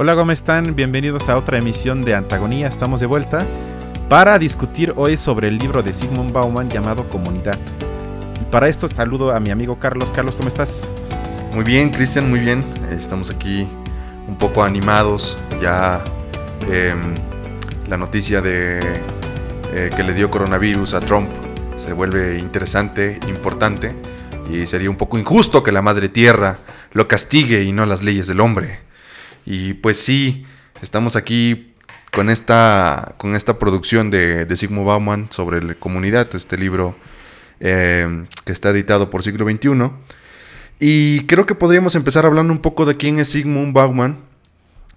Hola, ¿cómo están? Bienvenidos a otra emisión de Antagonía. Estamos de vuelta para discutir hoy sobre el libro de Sigmund Bauman llamado Comunidad. Y para esto saludo a mi amigo Carlos. Carlos, ¿cómo estás? Muy bien, Cristian, muy bien. Estamos aquí un poco animados. Ya em, la noticia de eh, que le dio coronavirus a Trump se vuelve interesante, importante. Y sería un poco injusto que la madre tierra lo castigue y no las leyes del hombre. Y pues sí, estamos aquí con esta, con esta producción de, de Sigmund Bauman sobre la comunidad, este libro eh, que está editado por Siglo XXI. Y creo que podríamos empezar hablando un poco de quién es Sigmund Bauman,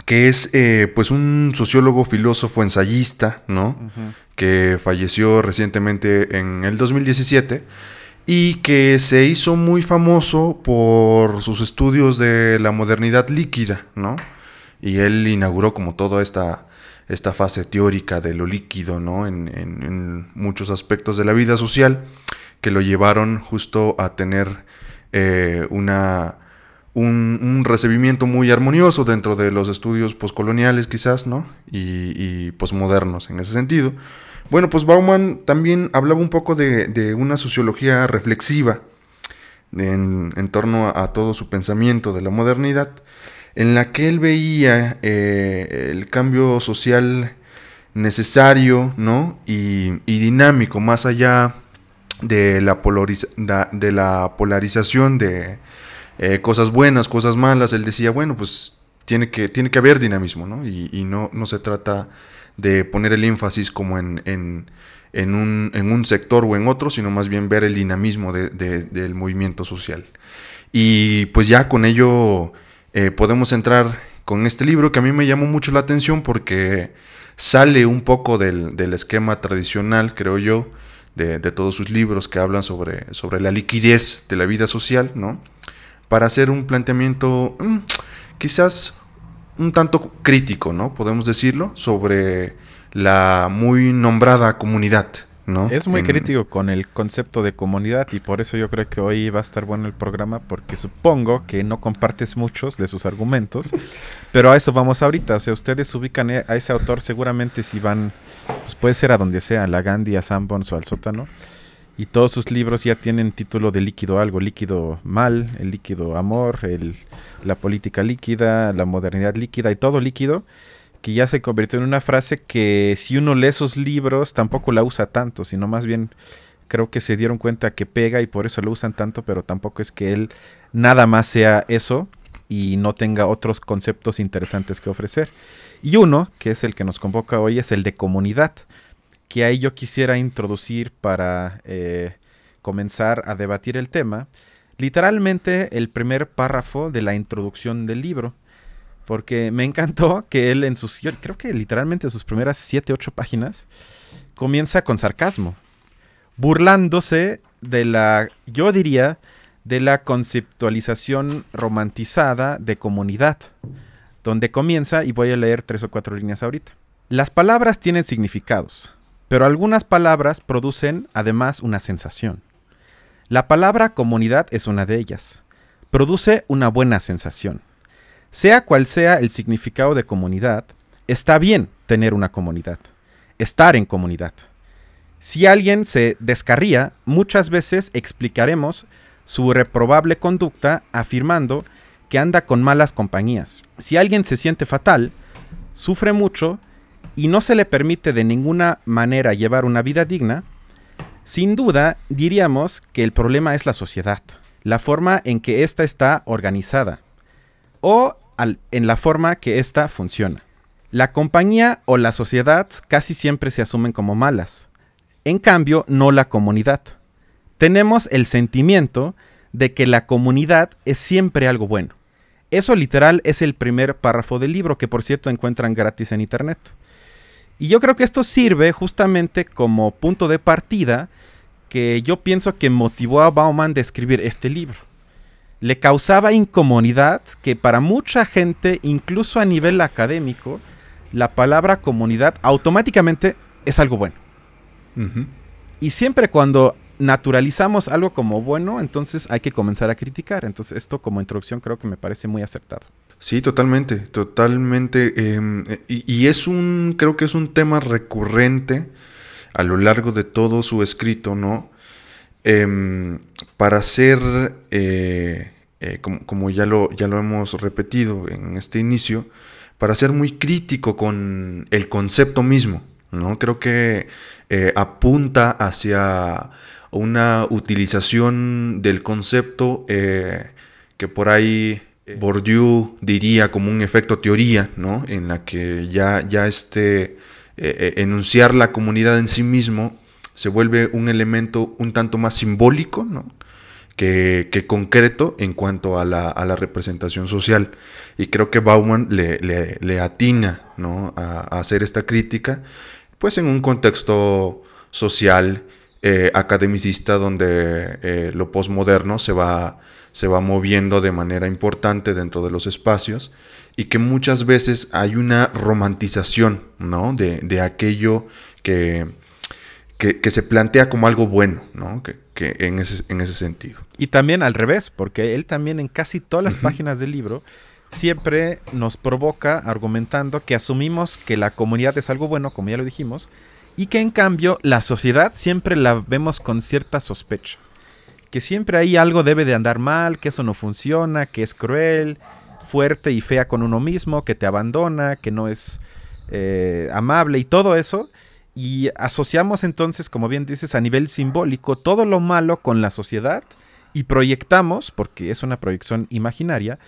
que es eh, pues un sociólogo, filósofo, ensayista, ¿no? Que falleció recientemente en el 2017 y que se hizo muy famoso por sus estudios de la modernidad líquida, ¿no? y él inauguró como toda esta, esta fase teórica de lo líquido, ¿no? En, muchos aspectos de la vida social que lo llevaron justo a tener eh, una, un, recibimiento muy armonioso dentro de los estudios poscoloniales quizás, ¿no? Y posmodernos en ese sentido. Bueno, pues Bauman también hablaba un poco de, una sociología reflexiva en, torno a, todo su pensamiento de la modernidad en la que él veía eh, el cambio social necesario ¿no? y, dinámico, más allá de la, de la polarización de eh, cosas buenas, cosas malas, él decía, bueno, pues tiene que, tiene que haber dinamismo, ¿no? Y, no, no, se trata de poner el énfasis como en, en, un, en, un, sector o en otro, sino más bien ver el dinamismo del movimiento social. Y pues ya con ello eh, podemos entrar con este libro que a mí me llamó mucho la atención porque sale un poco del, esquema tradicional, creo yo, de, todos sus libros que hablan sobre, sobre la liquidez de la vida social, ¿no? Para hacer un planteamiento mm, quizás un tanto crítico, ¿no? Podemos decirlo, sobre la muy nombrada comunidad es muy crítico con el concepto de comunidad y por eso yo creo que hoy va a estar bueno el programa porque supongo que no compartes muchos de sus argumentos, pero a eso vamos ahorita. O sea, ustedes ubican e, a ese autor seguramente si van, pues puede ser a donde sea, a la Gandhi, a Sanborns o al sótano. Y todos sus libros ya tienen título de líquido algo, líquido mal, el líquido amor, el, la política líquida, la modernidad líquida y todo líquido que ya se convirtió en una frase que si uno lee esos libros tampoco la usa tanto, sino más bien creo que se dieron cuenta que pega y por eso lo usan tanto, pero tampoco es que él nada más sea eso y no tenga otros conceptos interesantes que ofrecer. Y uno, que es el que nos convoca hoy, es el de comunidad, que ahí yo quisiera introducir para eh, comenzar a debatir el tema. Literalmente el primer párrafo de la introducción del libro porque me encantó que él en sus, creo que literalmente en sus primeras 7, 8 páginas, comienza con sarcasmo, burlándose de la, yo diría, de la conceptualización romantizada de comunidad, donde comienza, y voy a leer tres o cuatro líneas ahorita. Las palabras tienen significados, pero algunas palabras producen además una sensación. La palabra comunidad es una de ellas. Produce una buena sensación. Sea cual sea el significado de comunidad, está bien tener una comunidad, estar en comunidad. Si alguien se descarría, muchas veces explicaremos su reprobable conducta afirmando que anda con malas compañías. Si alguien se siente fatal, sufre mucho y no se le permite de ninguna manera llevar una vida digna, sin duda diríamos que el problema es la sociedad, la forma en que ésta está organizada, o en la forma que ésta funciona. La compañía o la sociedad casi siempre se asumen como malas. En cambio, no la comunidad. Tenemos el sentimiento de que la comunidad es siempre algo bueno. Eso literal es el primer párrafo del libro, que por cierto encuentran gratis en internet. Y yo creo que esto sirve justamente como punto de partida que yo pienso que motivó a Bauman de escribir este libro le causaba incomodidad que para mucha gente, incluso a nivel académico, la palabra comunidad automáticamente es algo bueno. Y siempre cuando naturalizamos algo como bueno, entonces hay que comenzar a criticar. Entonces esto como introducción creo que me parece muy acertado. Sí, totalmente, totalmente. Em, y, es un, creo que es un tema recurrente a lo largo de todo su escrito, ¿no? Em, para ser, eh, eh, como, ya, lo, ya lo hemos repetido en este inicio, para ser muy crítico con el concepto mismo, ¿no? Creo que eh, apunta hacia una utilización del concepto que por ahí Bourdieu diría como un efecto teoría, ¿no? En la que ya, ya este enunciar la comunidad en sí mismo se vuelve un elemento un tanto más simbólico ¿no? que, concreto en cuanto a la, representación social. Y creo que Bauman le, atina ¿no? a, hacer esta crítica, pues en un contexto social, eh, academicista, donde eh, lo postmoderno se va, se va moviendo de manera importante dentro de los espacios y que muchas veces hay una romantización ¿no? de, de aquello que, que, se plantea como algo bueno, ¿no? Que, en, ese, en, ese, sentido. Y también al revés, porque él también en casi todas las páginas del libro siempre nos provoca argumentando que asumimos que la comunidad es algo bueno, como ya lo dijimos, y que en cambio la sociedad siempre la vemos con cierta sospecha. Que siempre ahí algo debe de andar mal, que eso no funciona, que es cruel, fuerte y fea con uno mismo, que te abandona, que no es eh, amable y todo eso. Y asociamos entonces, como bien dices, a nivel simbólico todo lo malo con la sociedad y proyectamos, porque es una proyección imaginaria,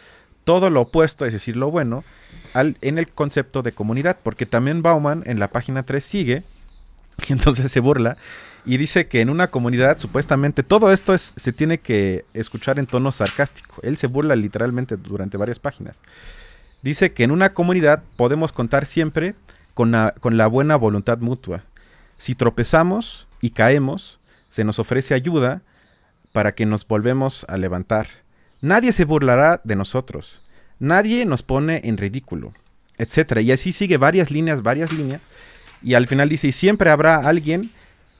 todo lo opuesto, es decir, lo bueno, al, en el concepto de comunidad, porque también Bauman en la página 3 sigue, y entonces se burla, y dice que en una comunidad supuestamente todo esto es, se tiene que escuchar en tono sarcástico. Él se burla literalmente durante varias páginas. Dice que en una comunidad podemos contar siempre con la, buena voluntad mutua. Si tropezamos y caemos, se nos ofrece ayuda para que nos volvemos a levantar. Nadie se burlará de nosotros. Nadie nos pone en ridículo, etc. Y así sigue varias líneas, varias líneas. Y al final dice, y siempre habrá alguien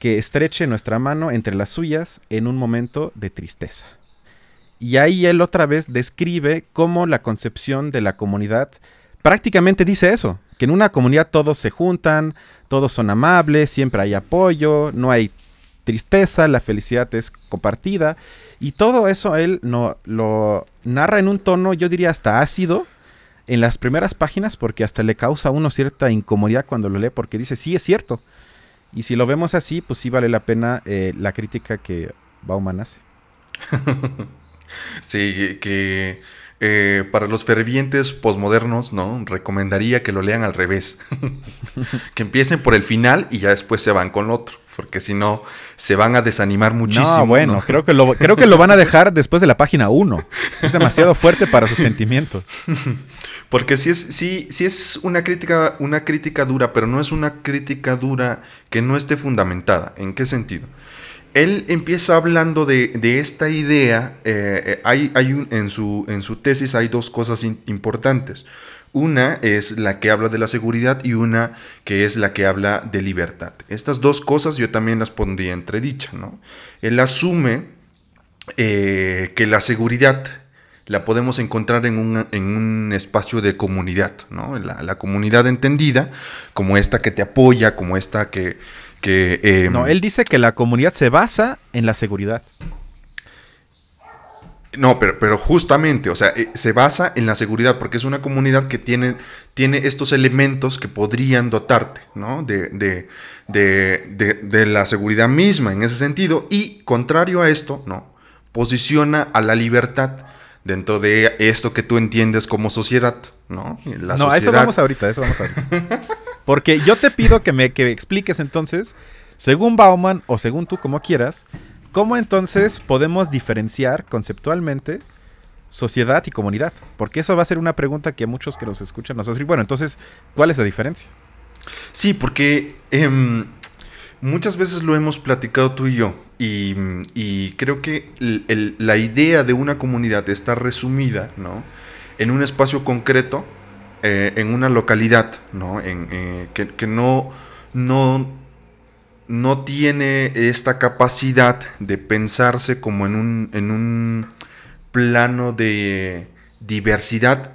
que estreche nuestra mano entre las suyas en un momento de tristeza. Y ahí él otra vez describe cómo la concepción de la comunidad prácticamente dice eso, que en una comunidad todos se juntan, todos son amables, siempre hay apoyo, no hay tristeza, la felicidad es compartida. Y todo eso él no, lo narra en un tono, yo diría hasta ácido, en las primeras páginas, porque hasta le causa a uno cierta incomodidad cuando lo lee, porque dice, sí, es cierto. Y si lo vemos así, pues sí vale la pena eh, la crítica que Bauman hace. sí, que eh, para los fervientes posmodernos, ¿no? Recomendaría que lo lean al revés. que empiecen por el final y ya después se van con otro. Porque si no, se van a desanimar muchísimo. No, bueno, Creo, que lo, creo que lo van a dejar después de la página 1. Es demasiado fuerte para sus sentimientos. Porque si es, sí, sí es una crítica, una crítica dura, pero no es una crítica dura que no esté fundamentada. ¿En qué sentido? él empieza hablando de, esta idea, eh, eh, hay, hay en, su, en su tesis hay dos cosas importantes. Una es la que habla de la seguridad y una que es la que habla de libertad. Estas dos cosas yo también las pondría entredicha. ¿no? Él asume eh, que la seguridad la podemos encontrar en un, en un espacio de comunidad, ¿no? La, la, comunidad entendida como esta que te apoya, como esta que, Em, no, él dice que la comunidad se basa en la seguridad. No, pero, pero justamente, o sea, eh, se basa en la seguridad, porque es una comunidad que tiene, tiene estos elementos que podrían dotarte, ¿no? De, de, de, de, la seguridad misma en ese sentido. Y contrario a esto, ¿no? Posiciona a la libertad dentro de esto que tú entiendes como sociedad, ¿no? no, a eso vamos ahorita, eso vamos ahorita. Porque yo te pido que me que expliques entonces, según Bauman o según tú como quieras, cómo entonces podemos diferenciar conceptualmente sociedad y comunidad. Porque eso va a ser una pregunta que a muchos que nos escuchan nos hacen. Bueno, entonces, ¿cuál es la diferencia? Sí, porque em, muchas veces lo hemos platicado tú y yo. Y, creo que la idea de una comunidad está resumida ¿no? en un espacio concreto eh, en una localidad, ¿no? En, eh, que, no, no, no tiene esta capacidad de pensarse como en un, en un plano de diversidad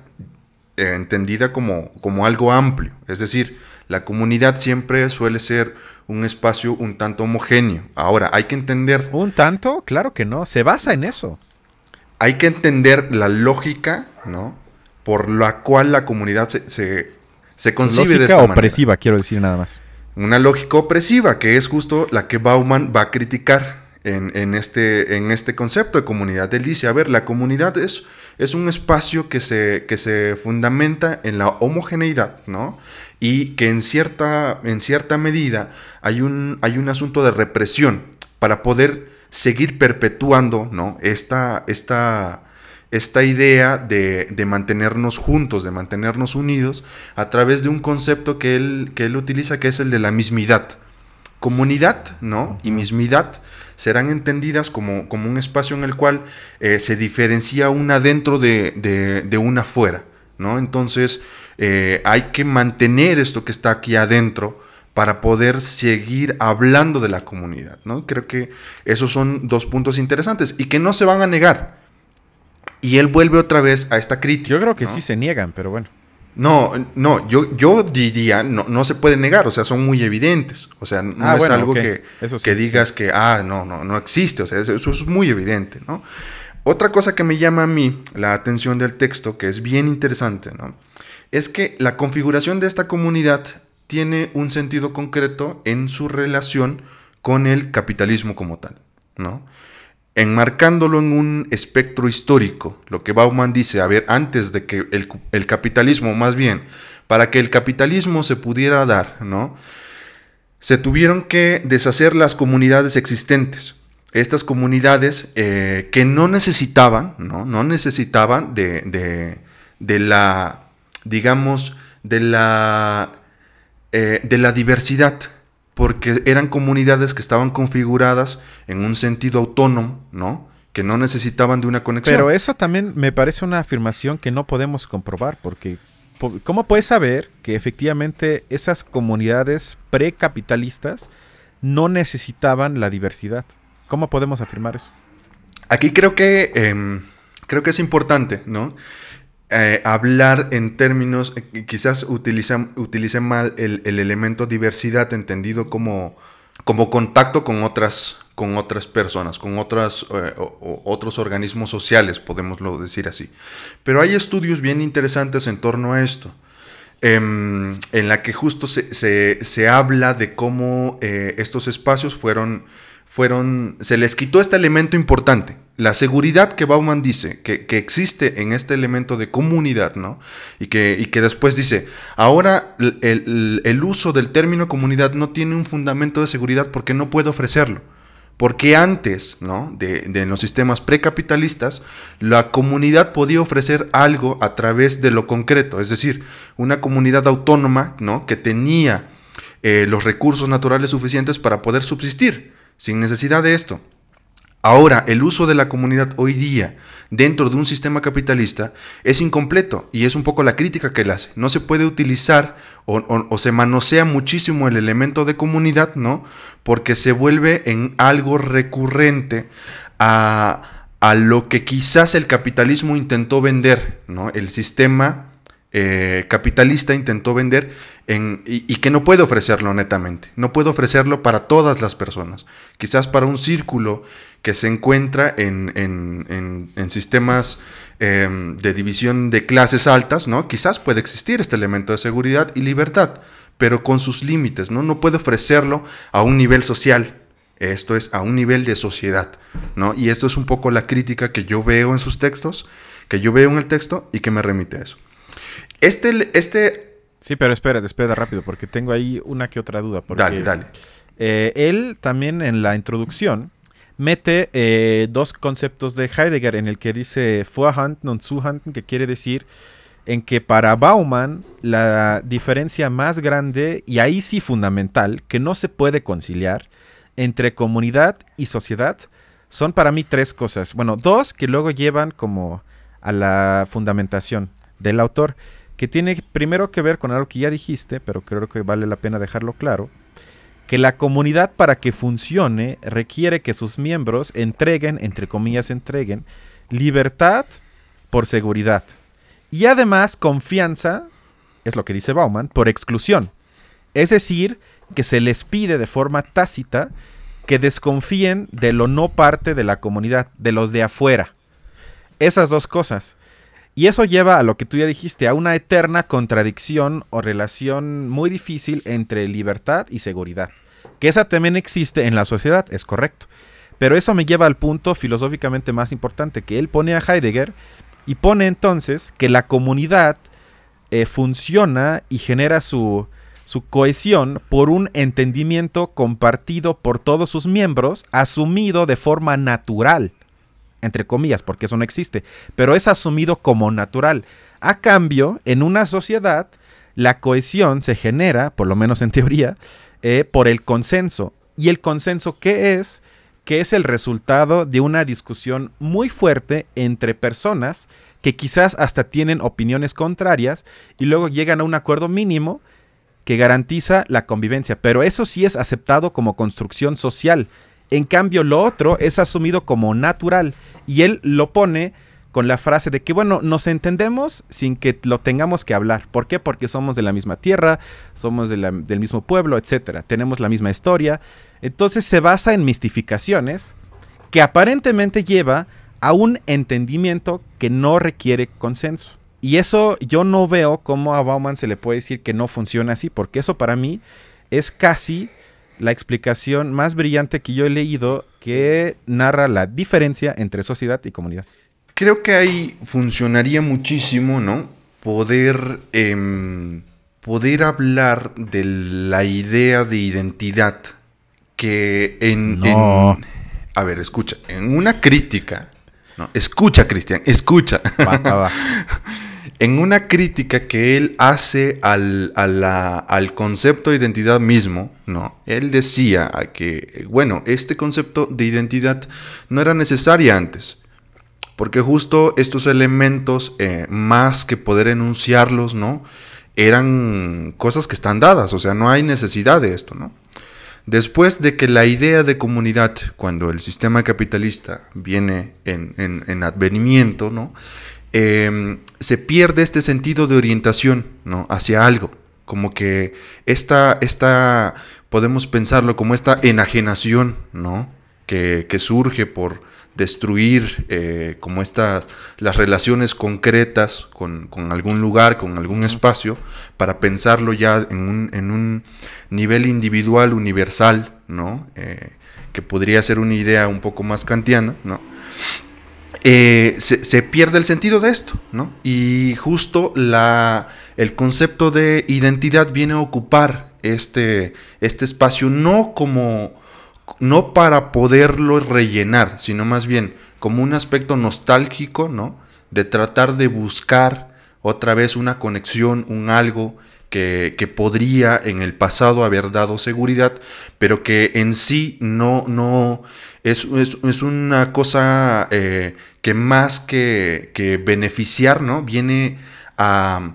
eh, entendida como, como algo amplio. Es decir, la comunidad siempre suele ser un espacio un tanto homogéneo. Ahora, hay que entender... ¿Un tanto? Claro que no. Se basa en eso. Hay que entender la lógica, ¿no? Por la cual la comunidad se, se, concibe de esta opresiva, quiero decir nada más. Una lógica opresiva, que es justo la que Bauman va a criticar en, este, en este concepto de comunidad. Él dice, a ver, la comunidad es, es un espacio que se, que se fundamenta en la homogeneidad, ¿no? Y que en cierta, en cierta medida hay un, hay un asunto de represión para poder seguir perpetuando, ¿no? Esta, esta, esta idea de, de, mantenernos juntos, de mantenernos unidos, a través de un concepto que él, que él utiliza, que es el de la mismidad. Comunidad, ¿no? Y mismidad serán entendidas como, como un espacio en el cual eh, se diferencia una dentro de, de, una fuera, ¿no? Entonces eh, hay que mantener esto que está aquí adentro para poder seguir hablando de la comunidad, ¿no? Creo que esos son dos puntos interesantes y que no se van a negar. Y él vuelve otra vez a esta crítica. Yo creo que sí se niegan, pero bueno. No, no, yo, yo diría, no, no se puede negar, o sea, son muy evidentes. O sea, no ah, es algo que, que digas que, ah, no, no, no existe, o sea, eso, es muy evidente, ¿no? Otra cosa que me llama a mí la atención del texto, que es bien interesante, ¿no? Es que la configuración de esta comunidad tiene un sentido concreto en su relación con el capitalismo como tal, ¿no? enmarcándolo en un espectro histórico, lo que Bauman dice, a ver, antes de que el, capitalismo, más bien, para que el capitalismo se pudiera dar, ¿no? Se tuvieron que deshacer las comunidades existentes. Estas comunidades eh, que no necesitaban, ¿no? No necesitaban de, de, la, digamos, de la, eh, de la diversidad porque eran comunidades que estaban configuradas en un sentido autónomo, ¿no? Que no necesitaban de una conexión. Pero eso también me parece una afirmación que no podemos comprobar, porque ¿cómo puedes saber que efectivamente esas comunidades precapitalistas no necesitaban la diversidad? ¿Cómo podemos afirmar eso? Aquí creo que em, creo que es importante, ¿no? Eh, hablar en términos, eh, quizás utilicen, mal el, elemento diversidad entendido como, como contacto con otras, con otras personas, con otras, eh, otros organismos sociales, podemos decir así. Pero hay estudios bien interesantes en torno a esto. Em, en la que justo se, se, habla de cómo estos espacios fueron, fueron, se les quitó este elemento importante, la seguridad que Bauman dice que, existe en este elemento de comunidad, ¿no? Y que, que después dice, ahora el, uso del término comunidad no tiene un fundamento de seguridad porque no puede ofrecerlo. Porque antes, ¿no? De, de los sistemas precapitalistas, la comunidad podía ofrecer algo a través de lo concreto, es decir, una comunidad autónoma, ¿no? Que tenía eh, los recursos naturales suficientes para poder subsistir, sin necesidad de esto. Ahora, el uso de la comunidad hoy día dentro de un sistema capitalista es incompleto y es un poco la crítica que él hace. No se puede utilizar o, se manosea muchísimo el elemento de comunidad, ¿no? Porque se vuelve en algo recurrente a, a lo que quizás el capitalismo intentó vender, ¿no? El sistema eh, capitalista intentó vender en, y, que no puede ofrecerlo netamente. No puede ofrecerlo para todas las personas. Quizás para un círculo que se encuentra en, en, sistemas em, de división de clases altas, ¿no? Quizás puede existir este elemento de seguridad y libertad, pero con sus límites, ¿no? No puede ofrecerlo a un nivel social. Esto es a un nivel de sociedad, ¿no? Y esto es un poco la crítica que yo veo en sus textos, que yo veo en el texto y que me remite a eso. Este, este... Sí, pero espera, espera rápido, porque tengo ahí una que otra duda. dale, dale. Eh, él también en la introducción mete eh, dos conceptos de Heidegger en el que dice Vorhanden und Zuhanden, que quiere decir en que para Bauman la diferencia más grande, y ahí sí fundamental, que no se puede conciliar entre comunidad y sociedad, son para mí tres cosas. Bueno, dos que luego llevan como a la fundamentación del autor que tiene primero que ver con algo que ya dijiste, pero creo que vale la pena dejarlo claro, que la comunidad para que funcione requiere que sus miembros entreguen, entre comillas entreguen, libertad por seguridad. Y además confianza, es lo que dice Bauman, por exclusión. Es decir, que se les pide de forma tácita que desconfíen de lo no parte de la comunidad, de los de afuera. Esas dos cosas. Y eso lleva a lo que tú ya dijiste, a una eterna contradicción o relación muy difícil entre libertad y seguridad. Que esa también existe en la sociedad, es correcto. Pero eso me lleva al punto filosóficamente más importante, que él pone a Heidegger y pone entonces que la comunidad eh, funciona y genera su, su cohesión por un entendimiento compartido por todos sus miembros, asumido de forma natural, entre comillas, porque eso no existe, pero es asumido como natural. A cambio, en una sociedad, la cohesión se genera, por lo menos en teoría, eh, por el consenso. ¿Y el consenso qué es? Que es el resultado de una discusión muy fuerte entre personas que quizás hasta tienen opiniones contrarias y luego llegan a un acuerdo mínimo que garantiza la convivencia. Pero eso sí es aceptado como construcción social. En cambio, lo otro es asumido como natural. Y él lo pone con la frase de que, bueno, nos entendemos sin que lo tengamos que hablar. ¿Por qué? Porque somos de la misma tierra, somos del mismo pueblo, etcétera. Tenemos la misma historia. Entonces se basa en mistificaciones que aparentemente lleva a un entendimiento que no requiere consenso. Y eso yo no veo cómo a Bauman se le puede decir que no funciona así, porque eso para mí es casi la explicación más brillante que yo he leído que narra la diferencia entre sociedad y comunidad. Creo que ahí funcionaría muchísimo, ¿no? Poder, em, poder hablar de la idea de identidad que en, en, A ver, escucha, en una crítica escucha, Cristian, escucha. en una crítica que él hace al, al, concepto de identidad mismo, ¿no? Él decía que, bueno, este concepto de identidad no era necesaria antes. Porque justo estos elementos, eh, más que poder enunciarlos, ¿no? Eran cosas que están dadas, o sea, no hay necesidad de esto, ¿no? Después de que la idea de comunidad, cuando el sistema capitalista viene en, advenimiento, ¿no? Em, se pierde este sentido de orientación ¿no? hacia algo. Como que esta, esta, podemos pensarlo como esta enajenación ¿no? que, que surge por, destruir eh, como estas las relaciones concretas con, algún lugar, con algún espacio, para pensarlo ya en un, en un nivel individual, universal, ¿no? Eh, que podría ser una idea un poco más kantiana, ¿no? Eh, se, pierde el sentido de esto, ¿no? Y justo la, el concepto de identidad viene a ocupar este, este espacio no como no para poderlo rellenar, sino más bien como un aspecto nostálgico, ¿no? De tratar de buscar otra vez una conexión, un algo que, podría en el pasado haber dado seguridad, pero que en sí no, no es, una cosa eh, que más que, que, beneficiar, ¿no? Viene a,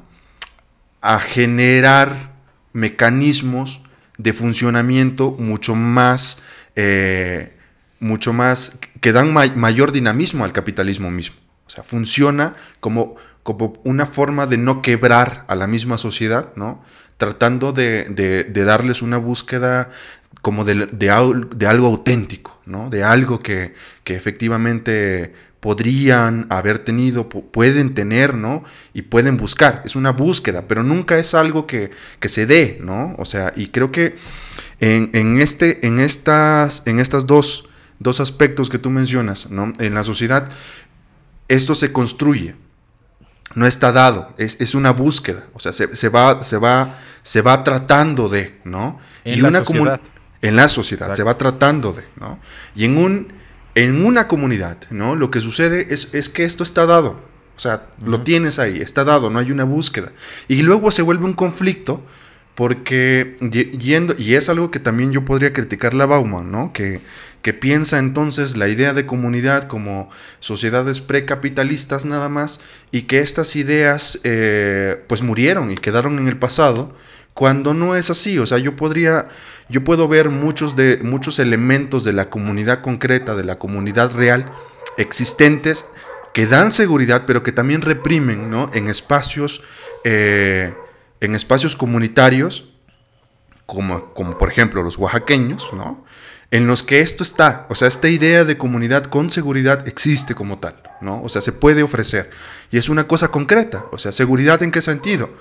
a generar mecanismos de funcionamiento mucho más eh, mucho más, que dan mayor dinamismo al capitalismo mismo. O sea, funciona como, como una forma de no quebrar a la misma sociedad, ¿no? Tratando de, darles una búsqueda como de, de, algo auténtico, ¿no? De algo que, que efectivamente podrían haber tenido, pueden tener, ¿no? Y pueden buscar. Es una búsqueda, pero nunca es algo que, que se dé, ¿no? O sea, y creo que en, este, en estas, en estas dos, dos, aspectos que tú mencionas, ¿no? En la sociedad, esto se construye, no está dado, es, una búsqueda, o sea, se, va, se, va, se va tratando de, ¿no? En la una sociedad. En la sociedad, se va tratando de, ¿no? Y en, un, en una comunidad, ¿no? Lo que sucede es, es que esto está dado, o sea, lo tienes ahí, está dado, no hay una búsqueda. Y luego se vuelve un conflicto porque yendo, y es algo que también yo podría criticar la Bauman, ¿no? Que, que piensa entonces la idea de comunidad como sociedades precapitalistas nada más, y que estas ideas eh, pues murieron y quedaron en el pasado, cuando no es así. O sea, yo podría, yo puedo ver muchos, de, muchos elementos de la comunidad concreta, de la comunidad real, existentes que dan seguridad, pero que también reprimen, ¿no? En espacios, eh, en espacios comunitarios, como, como por ejemplo los oaxaqueños, ¿no? En los que esto está, o sea, esta idea de comunidad con seguridad existe como tal, ¿no? O sea, se puede ofrecer. Y es una cosa concreta, o sea, seguridad en qué sentido?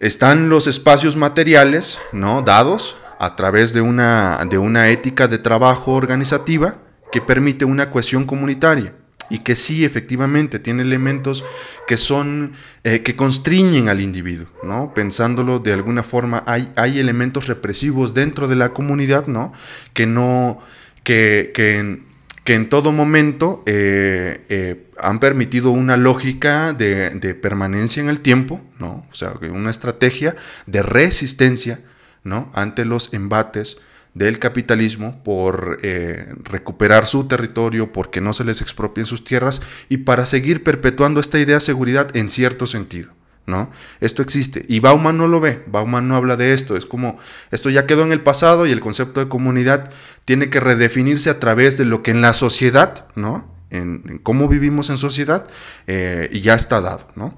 Están los espacios materiales, ¿no? Dados a través de una, de una ética de trabajo organizativa que permite una cohesión comunitaria y que sí efectivamente tiene elementos que son eh, que constriñen al individuo, ¿no? Pensándolo de alguna forma hay, hay elementos represivos dentro de la comunidad, ¿no? Que no que, que, en, que en todo momento eh, eh, han permitido una lógica de, de, permanencia en el tiempo, ¿no? O sea, una estrategia de resistencia, ¿no? Ante los embates del capitalismo por eh, recuperar su territorio, porque no se les expropien sus tierras y para seguir perpetuando esta idea de seguridad en cierto sentido. ¿no? Esto existe y Bauman no lo ve, Bauman no habla de esto, es como esto ya quedó en el pasado y el concepto de comunidad tiene que redefinirse a través de lo que en la sociedad, ¿no? En, cómo vivimos en sociedad eh, y ya está dado, ¿no?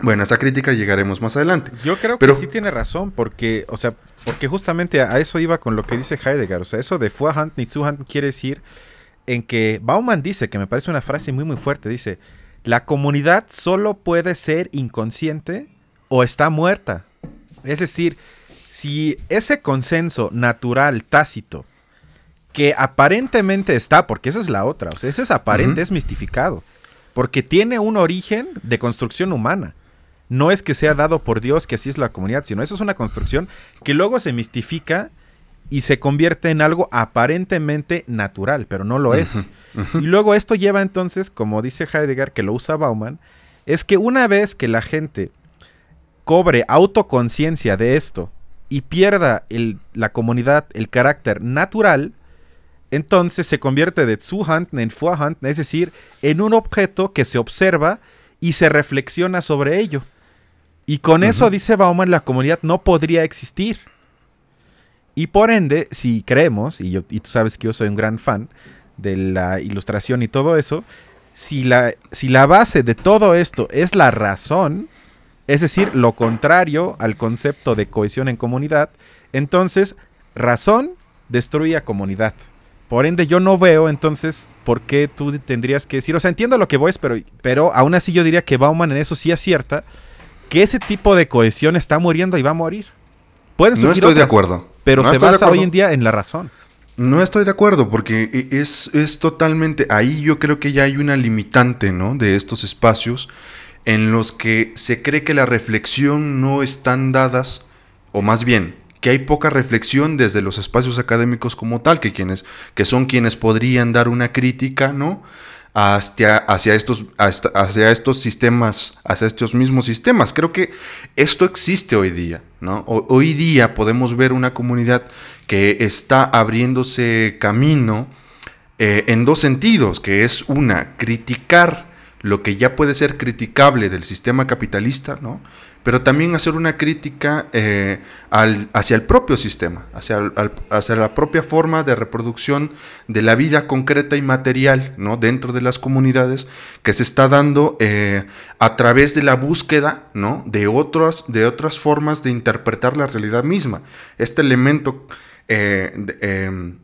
Bueno, a esa crítica llegaremos más adelante. Yo creo que sí tiene razón, porque, o sea, porque justamente a eso iba con lo que dice Heidegger. O sea, eso de Fuahand ni Zuhand quiere decir en que Bauman dice, que me parece una frase muy muy fuerte, dice, la comunidad solo puede ser inconsciente o está muerta. Es decir, si ese consenso natural, tácito, que aparentemente está, porque eso es la otra, o sea, ese es aparente, es mistificado, porque tiene un origen de construcción humana no es que sea dado por Dios que así es la comunidad, sino eso es una construcción que luego se mistifica y se convierte en algo aparentemente natural, pero no lo es. Y luego esto lleva entonces, como dice Heidegger, que lo usa Bauman, es que una vez que la gente cobre autoconciencia de esto y pierda la comunidad el carácter natural, entonces se convierte de Zuhand en Fuahand, es decir, en un objeto que se observa y se reflexiona sobre ello. Y con eso, dice Bauman, la comunidad no podría existir. Y por ende, si creemos, y, yo, y tú sabes que yo soy un gran fan de la ilustración y todo eso, si la, si la base de todo esto es la razón, es decir, lo contrario al concepto de cohesión en comunidad, entonces razón destruye a comunidad. Por ende, yo no veo entonces por qué tú tendrías que decir, o sea, entiendo lo que voy, pero, pero aún así yo diría que Bauman en eso sí acierta, que ese tipo de cohesión está muriendo y va a morir. No estoy de acuerdo. Pero se basa hoy en día en la razón. No estoy de acuerdo porque e, es, es totalmente, ahí yo creo que ya hay una limitante, ¿no? De estos espacios en los que se cree que la reflexión no están dadas, o más bien, que hay poca reflexión desde los espacios académicos como tal, que, quienes, que son quienes podrían dar una crítica, ¿no? Hacia, hacia, estos, hacia estos sistemas, hacia estos mismos sistemas. Creo que esto existe hoy día. ¿no? Hoy día podemos ver una comunidad que está abriéndose camino eh, en dos sentidos, que es una, criticar lo que ya puede ser criticable del sistema capitalista, ¿no? Pero también hacer una crítica eh, hacia el propio sistema, hacia, hacia, la propia forma de reproducción de la vida concreta y material ¿no? dentro de las comunidades que se está dando eh, a través de la búsqueda ¿no? de, otras, de otras formas de interpretar la realidad misma. Este elemento eh, em,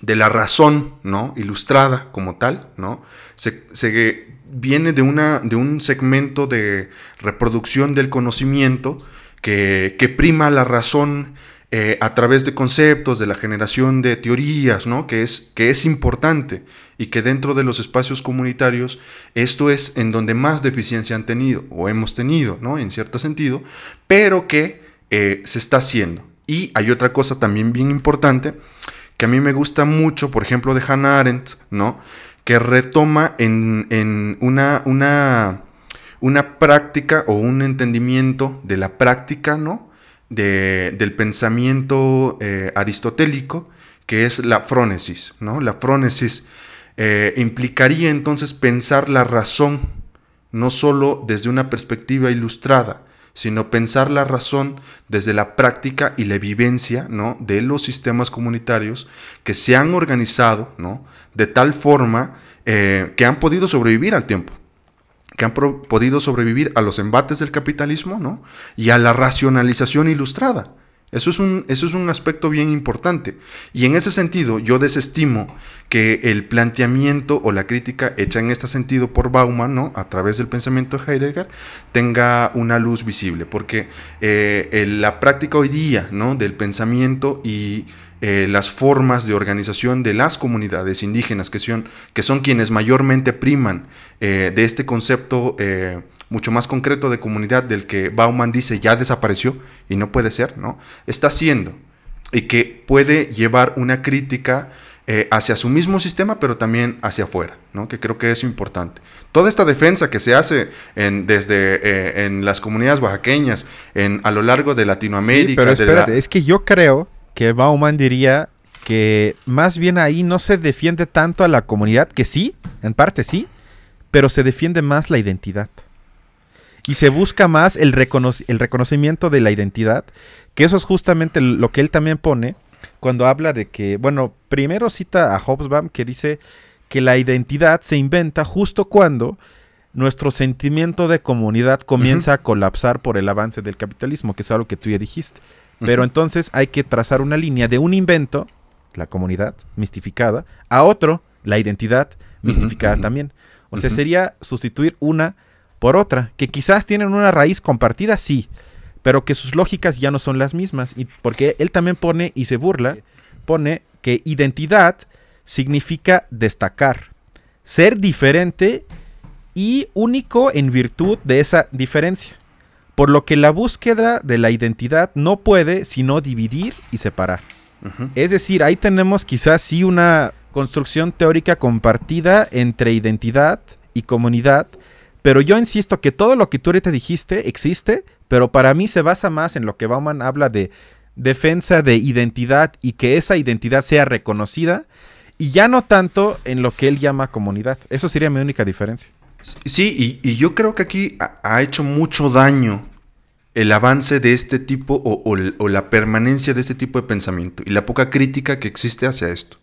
de, la razón ¿no? ilustrada como tal, ¿no? se, se viene de, una, de un segmento de reproducción del conocimiento que, prima la razón eh, a través de conceptos, de la generación de teorías, ¿no? que, es, que es importante y que dentro de los espacios comunitarios esto es en donde más deficiencia han tenido o hemos tenido, ¿no? en cierto sentido, pero que eh, se está haciendo. Y hay otra cosa también bien importante que a mí me gusta mucho, por ejemplo, de Hannah Arendt, ¿no? Que retoma en, una, una, una, práctica o un entendimiento de la práctica, ¿no? De, del pensamiento eh, aristotélico, que es la frónesis, ¿no? La frónesis eh, implicaría entonces pensar la razón, no solo desde una perspectiva ilustrada, sino pensar la razón desde la práctica y la vivencia ¿no? de los sistemas comunitarios que se han organizado ¿no? de tal forma eh, que han podido sobrevivir al tiempo que han podido sobrevivir a los embates del capitalismo ¿no? y a la racionalización ilustrada. Eso es, un, eso es un aspecto bien importante. Y en ese sentido, yo desestimo que el planteamiento o la crítica hecha en este sentido por Bauman, ¿no? a través del pensamiento de Heidegger, tenga una luz visible. Porque eh, la práctica hoy día ¿no? del pensamiento y eh, las formas de organización de las comunidades indígenas, que son, que son quienes mayormente priman eh, de este concepto mucho más concreto de comunidad del que Bauman dice ya desapareció y no puede ser, ¿no? Está haciendo y que puede llevar una crítica hacia su mismo sistema, pero también hacia afuera, ¿no? que creo que es importante. Toda esta defensa que se hace en, desde en las comunidades oaxaqueñas, en, a lo largo de Latinoamérica. pero espérate, es que yo creo que Bauman diría que más bien ahí no se defiende tanto a la comunidad, que sí, en parte sí, pero se defiende más la identidad. Y se busca más el, el reconocimiento de la identidad, que eso es justamente lo que él también pone cuando habla de que, bueno, primero cita a Hobsbawm que dice que la identidad se inventa justo cuando nuestro sentimiento de comunidad comienza a colapsar por el avance del capitalismo, que es algo que tú ya dijiste. Pero entonces hay que trazar una línea de un invento, la comunidad mistificada, a otro, la identidad mistificada también. O sea, sería sustituir una por otra, que quizás tienen una raíz compartida, sí, pero que sus lógicas ya no son las mismas. Y porque él también pone y se burla, pone que identidad significa destacar, ser diferente y único en virtud de esa diferencia por lo que la búsqueda de la identidad no puede sino dividir y separar. Es decir, ahí tenemos quizás sí una construcción teórica compartida entre identidad y comunidad, pero yo insisto que todo lo que tú ahorita dijiste existe, pero para mí se basa más en lo que Bauman habla de defensa de identidad y que esa identidad sea reconocida, y ya no tanto en lo que él llama comunidad. Eso sería mi única diferencia. Sí, y, yo creo que aquí ha, hecho mucho daño el avance de este tipo o, la permanencia de este tipo de pensamiento y la poca crítica que existe hacia esto.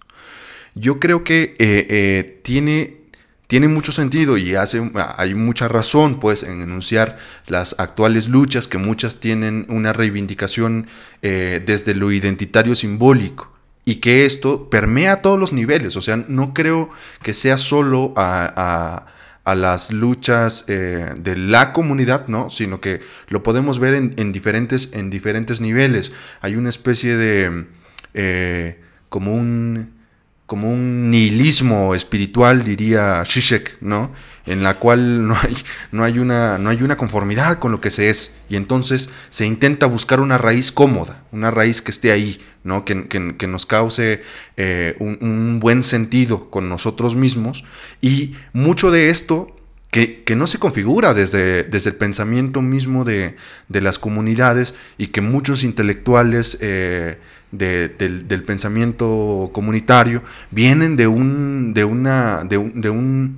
Yo creo que eh, eh, tiene, tiene mucho sentido y hace, hay mucha razón pues en enunciar las actuales luchas que muchas tienen una reivindicación eh, desde lo identitario simbólico y que esto permea a todos los niveles. O sea, no creo que sea solo a a las luchas eh, de la comunidad, ¿no? Sino que lo podemos ver en, diferentes, en diferentes niveles. Hay una especie de... Eh, como un como un nihilismo espiritual, diría Zizek, ¿no? En la cual no hay, no, hay una, no hay una conformidad con lo que se es. Y entonces se intenta buscar una raíz cómoda, una raíz que esté ahí, ¿no? Que, nos cause eh, un, buen sentido con nosotros mismos. Y mucho de esto que, no se configura desde, desde el pensamiento mismo de, las comunidades y que muchos intelectuales eh, del, pensamiento comunitario vienen de un, de una, de un,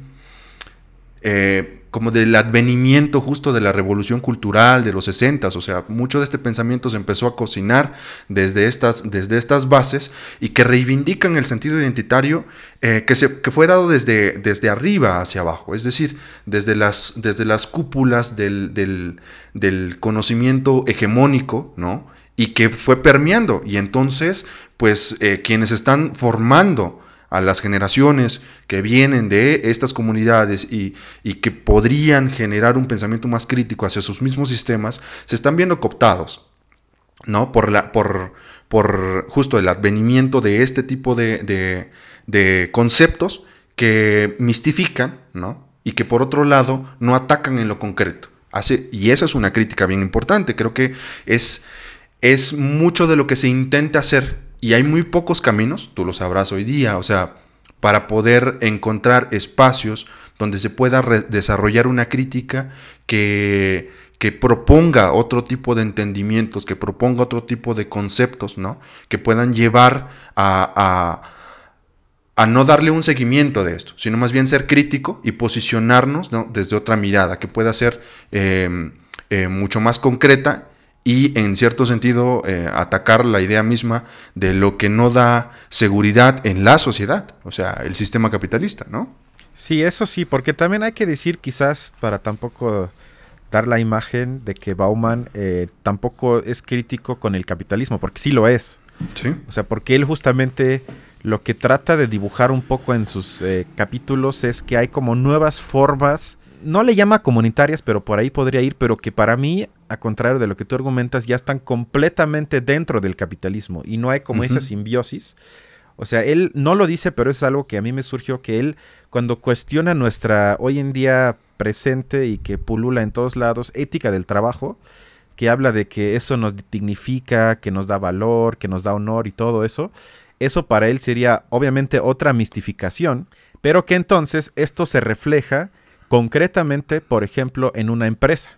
eh, como del advenimiento justo de la revolución cultural de los 60, o sea, mucho de este pensamiento se empezó a cocinar desde estas, desde estas bases y que reivindican el sentido identitario eh, que, se, que fue dado desde, desde arriba hacia abajo, es decir, desde las, desde las cúpulas del, del conocimiento hegemónico, ¿no? Y que fue permeando. Y entonces, pues eh, quienes están formando a las generaciones que vienen de estas comunidades y, que podrían generar un pensamiento más crítico hacia sus mismos sistemas, se están viendo cooptados, ¿no? Por, la, por, por justo el advenimiento de este tipo de, de conceptos que mistifican, ¿no? Y que por otro lado no atacan en lo concreto. Hace, y esa es una crítica bien importante. Creo que es es mucho de lo que se intenta hacer y hay muy pocos caminos, tú lo sabrás hoy día, o sea, para poder encontrar espacios donde se pueda desarrollar una crítica que, que proponga otro tipo de entendimientos, que proponga otro tipo de conceptos, ¿no? Que puedan llevar a, a, no darle un seguimiento de esto, sino más bien ser crítico y posicionarnos desde otra mirada, que pueda ser... Eh, eh, mucho más concreta y en cierto sentido eh, atacar la idea misma de lo que no da seguridad en la sociedad, o sea, el sistema capitalista, ¿no? Sí, eso sí, porque también hay que decir quizás para tampoco dar la imagen de que Bauman eh, tampoco es crítico con el capitalismo, porque sí lo es. Sí. O sea, porque él justamente lo que trata de dibujar un poco en sus eh, capítulos es que hay como nuevas formas, no le llama comunitarias, pero por ahí podría ir, pero que para mí, a contrario de lo que tú argumentas, ya están completamente dentro del capitalismo y no hay como esa simbiosis. O sea, él no lo dice, pero es algo que a mí me surgió que él, cuando cuestiona nuestra hoy en día presente y que pulula en todos lados, ética del trabajo, que habla de que eso nos dignifica, que nos da valor, que nos da honor y todo eso, eso para él sería obviamente otra mistificación, pero que entonces esto se refleja concretamente, por ejemplo, en una empresa.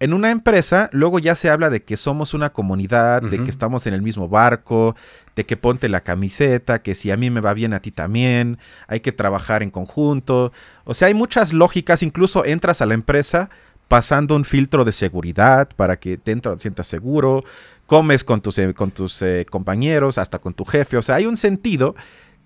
En una empresa, luego ya se habla de que somos una comunidad, de que estamos en el mismo barco, de que ponte la camiseta, que si a mí me va bien a ti también, hay que trabajar en conjunto. O sea, hay muchas lógicas, incluso entras a la empresa pasando un filtro de seguridad para que dentro te sientas seguro, comes con tus, eh, con tus eh, compañeros, hasta con tu jefe. O sea, hay un sentido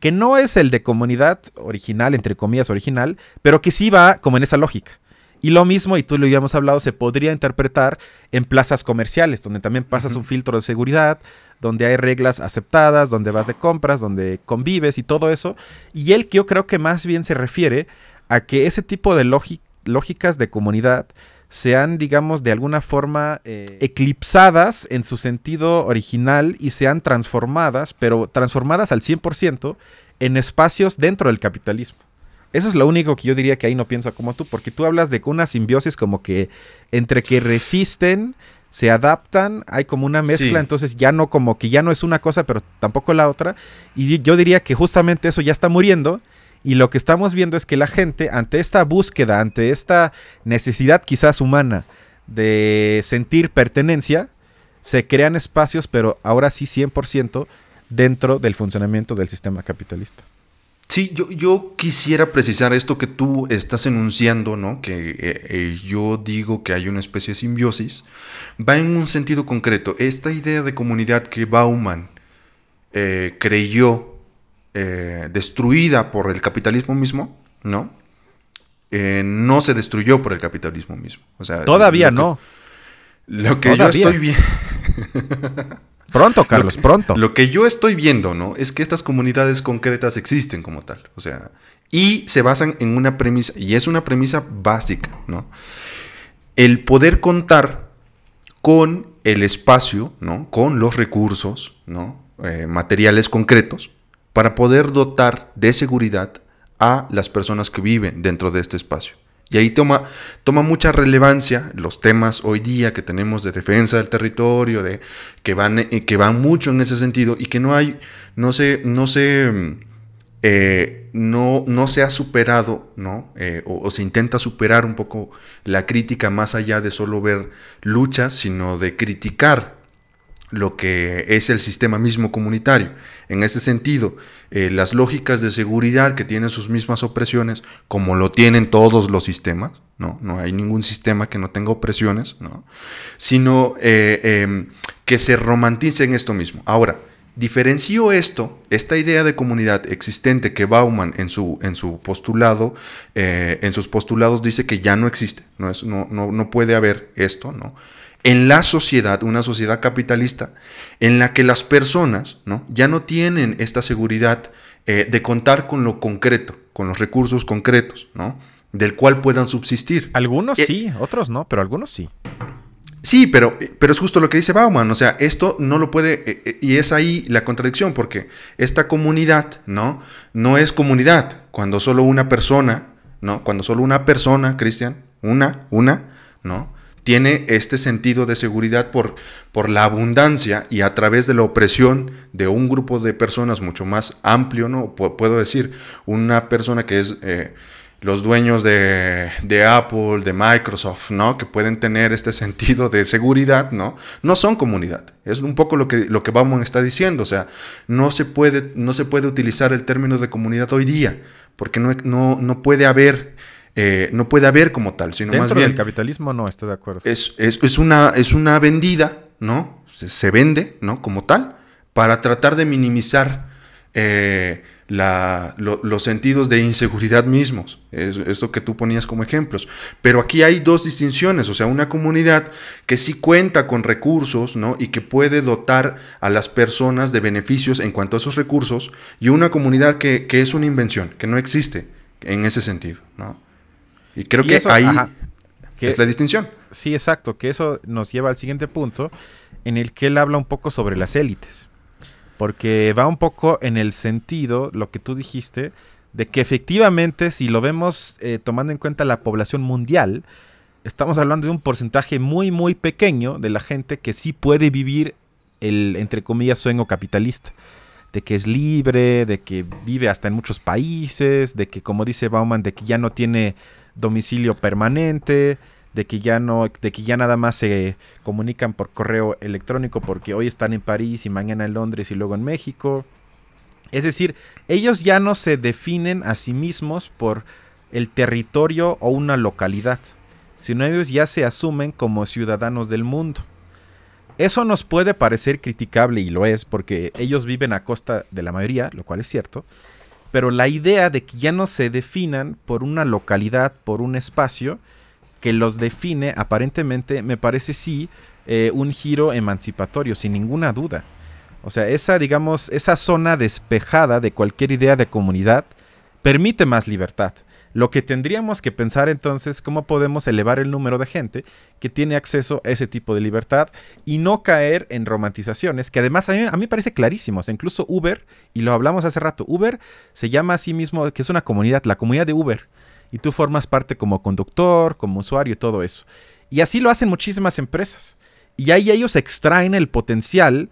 que no es el de comunidad original, entre comillas original, pero que sí va como en esa lógica. Y lo mismo, y tú lo habíamos hablado, se podría interpretar en plazas comerciales, donde también pasas un filtro de seguridad, donde hay reglas aceptadas, donde vas de compras, donde convives y todo eso. Y él que yo creo que más bien se refiere a que ese tipo de lógicas de comunidad sean, digamos, de alguna forma eh, eclipsadas en su sentido original y sean transformadas, pero transformadas al 100% en espacios dentro del capitalismo. Eso es lo único que yo diría que ahí no piensa como tú, porque tú hablas de una simbiosis como que entre que resisten, se adaptan, hay como una mezcla, entonces ya no como que ya no es una cosa, pero tampoco la otra. Y yo diría que justamente eso ya está muriendo. Y lo que estamos viendo es que la gente, ante esta búsqueda, ante esta necesidad quizás humana de sentir pertenencia, se crean espacios, pero ahora sí 100% dentro del funcionamiento del sistema capitalista. Sí, yo, yo, quisiera precisar esto que tú estás enunciando, ¿no? Que eh, eh, yo digo que hay una especie de simbiosis, va en un sentido concreto. Esta idea de comunidad que Bauman eh, creyó destruida por el capitalismo mismo, ¿no? no se destruyó por el capitalismo mismo. O sea, Todavía no. lo que yo estoy viendo. Pronto, Carlos, pronto. Lo que yo estoy viendo, ¿no? Es que estas comunidades concretas existen como tal. O sea, y se basan en una premisa, y es una premisa básica, ¿no? El poder contar con el espacio, ¿no? Con los recursos, ¿no? Eh, materiales concretos para poder dotar de seguridad a las personas que viven dentro de este espacio. Y ahí toma, toma mucha relevancia los temas hoy día que tenemos de defensa del territorio, de, que, van, eh, que van mucho en ese sentido y que no hay, no se, no se, eh, no, no se ha superado, ¿no? Eh, o, se intenta superar un poco la crítica más allá de solo ver luchas, sino de criticar lo que es el sistema mismo comunitario. En ese sentido, eh, las lógicas de seguridad que tienen sus mismas opresiones, como lo tienen todos los sistemas, no, no hay ningún sistema que no tenga opresiones, ¿no? sino eh, em, que se romantice en esto mismo. Ahora, diferenció esto, esta idea de comunidad existente que Bauman en su, en su postulado, eh, en sus postulados dice que ya no existe, no, es, no, no, no puede haber esto, ¿no? En la sociedad, una sociedad capitalista, en la que las personas ¿no? ya no tienen esta seguridad eh, de contar con lo concreto, con los recursos concretos, ¿no? del cual puedan subsistir. Algunos eh, sí, otros no, pero algunos sí. Sí, pero, pero es justo lo que dice Bauman, o sea, esto no lo puede, eh, y es ahí la contradicción, porque esta comunidad, ¿no? No es comunidad, cuando solo una persona, ¿no? Cuando solo una persona, Cristian, una, una, ¿no? Tiene este sentido de seguridad por, por la abundancia y a través de la opresión de un grupo de personas mucho más amplio, ¿no? puedo decir, una persona que es eh, los dueños de, Apple, de Microsoft, ¿no? Que pueden tener este sentido de seguridad, ¿no? No son comunidad. Es un poco lo que, lo que Bauman está diciendo. O sea, no se puede, no se puede utilizar el término de comunidad hoy día, porque no, no, no puede haber eh, no puede haber como tal, sino Dentro más bien del capitalismo no estoy de acuerdo. es, es- es una, es una vendida, ¿no? Se, se vende, ¿no? Como tal, para tratar de minimizar eh, la- lo- los sentidos de inseguridad mismos. Es esto que tú ponías como ejemplos. Pero aquí hay dos distinciones, o sea, una comunidad que sí cuenta con recursos, ¿no? Y que puede dotar a las personas de beneficios en cuanto a esos recursos, y una comunidad que, que es una invención, que no existe en ese sentido, ¿no? Y creo Sí, que eso- ahí ajá. Que- es la distinción. Sí, exacto, que eso nos lleva al siguiente punto en el que él habla un poco sobre las élites. Porque va un poco en el sentido, lo que tú dijiste, de que efectivamente si lo vemos eh, tomando en cuenta la población mundial, estamos hablando de un porcentaje muy, muy pequeño de la gente que sí puede vivir el, entre comillas, sueño capitalista. De que es libre, de que vive hasta en muchos países, de que, como dice Bauman, de que ya no tiene domicilio permanente, de que ya no, de que ya nada más se comunican por correo electrónico porque hoy están en París y mañana en Londres y luego en México. Es decir, ellos ya no se definen a sí mismos por el territorio o una localidad, sino ellos ya se asumen como ciudadanos del mundo. Eso nos puede parecer criticable y lo es porque ellos viven a costa de la mayoría, lo cual es cierto, pero la idea de que ya no se definan por una localidad, por un espacio, que los define aparentemente, me parece sí eh, un giro emancipatorio, sin ninguna duda. O sea, esa, digamos, esa zona despejada de cualquier idea de comunidad permite más libertad. Lo que tendríamos que pensar entonces, cómo podemos elevar el número de gente que tiene acceso a ese tipo de libertad y no caer en romantizaciones, que además a mí, a mí parece clarísimo. O sea, incluso Uber, y lo hablamos hace rato, Uber se llama a sí mismo, que es una comunidad, la comunidad de Uber, y tú formas parte como conductor, como usuario y todo eso. Y así lo hacen muchísimas empresas. Y ahí ellos extraen el potencial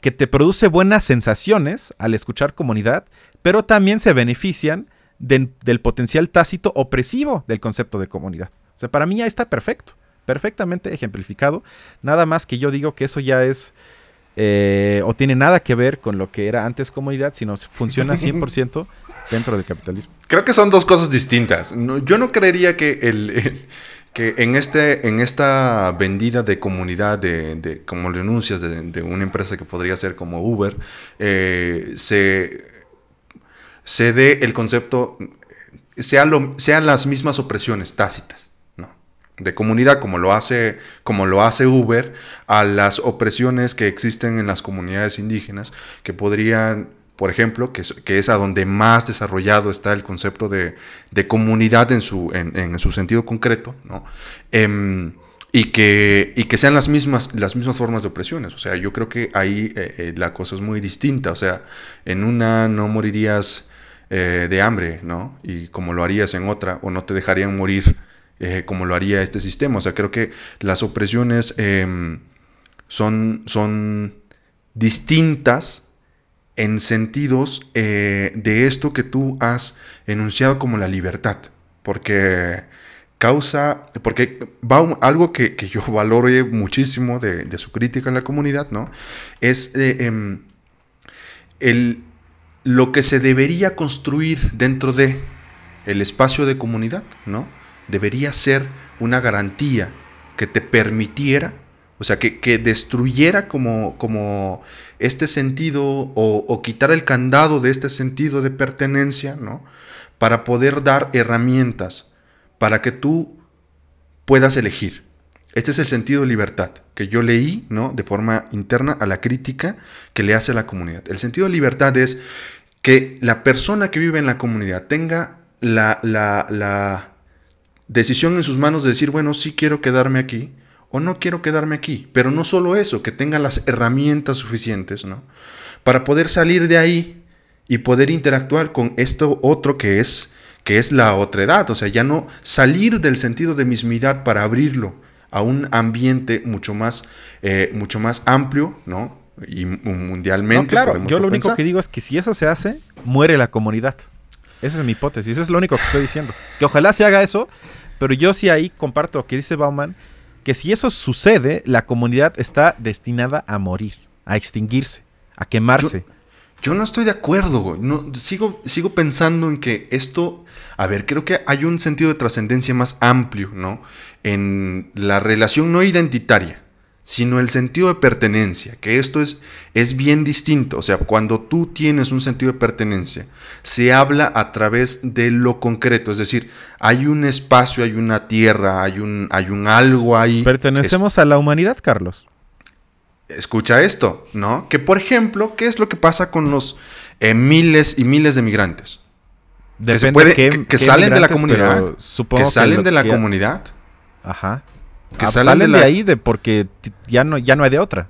que te produce buenas sensaciones al escuchar comunidad, pero también se benefician de- del potencial tácito opresivo del concepto de comunidad. O sea, para mí ya está perfecto, perfectamente ejemplificado. Nada más que yo digo que eso ya es eh, o tiene nada que ver con lo que era antes comunidad, sino funciona 100% dentro del capitalismo. Creo que son dos cosas distintas. No, yo no creería que el, el- que en este en esta vendida de comunidad de, de como denuncias de, de una empresa que podría ser como Uber eh, se se dé el concepto sea lo, sean las mismas opresiones tácitas, ¿no? De comunidad como lo hace como lo hace Uber a las opresiones que existen en las comunidades indígenas que podrían por ejemplo, que es, que es a donde más desarrollado está el concepto de, de comunidad en su, en, en su sentido concreto, ¿no? Em, y, que, y que sean las mismas, las mismas formas de opresiones. O sea, yo creo que ahí eh, eh, la cosa es muy distinta. O sea, en una no morirías eh, de hambre, ¿no? Y como lo harías en otra, o no te dejarían morir eh, como lo haría este sistema. O sea, creo que las opresiones em, son, son distintas en sentidos eh, de esto que tú has enunciado como la libertad. Porque causa, porque va algo que, que yo valoro muchísimo de, de su crítica a la comunidad, ¿no? Es em, el, lo que se debería construir dentro de el espacio de comunidad, ¿no? Debería ser una garantía que te permitiera, o sea, que, que destruyera como, como este sentido o, o quitar el candado de este sentido de pertenencia, ¿no? Para poder dar herramientas para que tú puedas elegir. Este es el sentido de libertad que yo leí, ¿no? De forma interna a la crítica que le hace a la comunidad. El sentido de libertad es que la persona que vive en la comunidad tenga la, la, decisión en sus manos de decir, bueno, sí quiero quedarme aquí o no quiero quedarme aquí. Pero no solo eso, que tenga las herramientas suficientes, ¿no? Para poder salir de ahí y poder interactuar con esto otro que es que es la otredad, o sea, ya no salir del sentido de mismidad para abrirlo a un ambiente mucho más, eh, mucho más amplio, ¿no? Y mu- mundialmente. No, claro, podemos yo lo único pensar. que digo es que si eso se hace, muere la comunidad. Esa es mi hipótesis, eso es lo único que estoy diciendo. Que ojalá se haga eso, pero yo sí ahí comparto lo que dice Bauman, que si eso sucede, la comunidad está destinada a morir, a extinguirse, a quemarse. Yo no estoy de acuerdo, no, sigo, sigo pensando en que esto, a ver, creo que hay un sentido de trascendencia más amplio, ¿no? En la relación no identitaria, sino el sentido de pertenencia, que esto es, es bien distinto. O sea, cuando tú tienes un sentido de pertenencia, se habla a través de lo concreto, es decir, hay un espacio, hay una tierra, hay un, hay un algo ahí. Pertenecemos a la humanidad, Carlos escucha esto, ¿no? Que por ejemplo, ¿qué es lo que pasa con los eh, miles y miles de migrantes? que, se puede, que, salen de la comunidad. Que salen de la comunidad. Ajá. Que ah, salen, de, ahí de porque ya no, ya no hay de otra.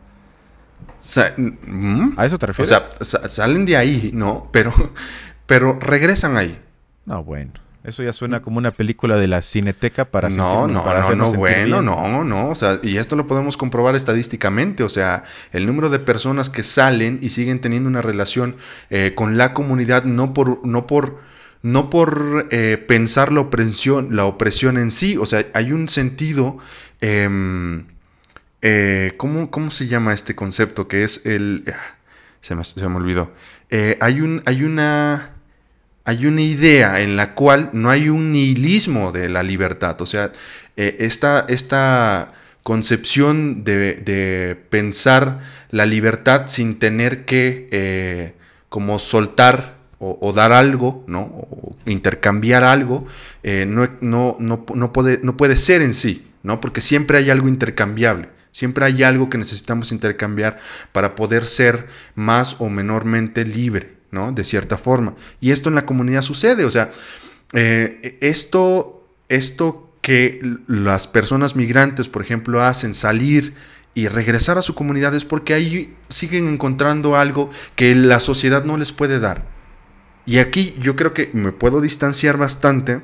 ¿Mm? ¿A eso te refieres? O sea, salen de ahí, ¿no? Pero, pero regresan ahí. No, bueno. Eso ya suena como una película de la cineteca para No, no, no, no, bueno, no, no, o sea, y esto lo podemos comprobar estadísticamente, o sea, el número de personas que salen y siguen teniendo una relación eh, con la comunidad no por, no por, no por eh, pensar la opresión, la opresión en sí, o sea, hay un sentido, em, eh, ¿cómo, ¿cómo, se llama este concepto? Que es el, ah, se me, se me olvidó, hay un, hay una hay una idea en la cual no hay un nihilismo de la libertad. O sea, eh, esta, concepción de, pensar la libertad sin tener que eh, como soltar o, dar algo, ¿no? O intercambiar algo, eh, no, no, no, puede, no puede ser en sí, ¿no? Porque siempre hay algo intercambiable. Siempre hay algo que necesitamos intercambiar para poder ser más o menormente libre. De cierta forma. Y esto en la comunidad sucede, o sea, eh, esto, esto que las personas migrantes, por ejemplo, hacen, salir y regresar a su comunidad es porque ahí siguen encontrando algo que la sociedad no les puede dar. Y aquí yo creo que me puedo distanciar bastante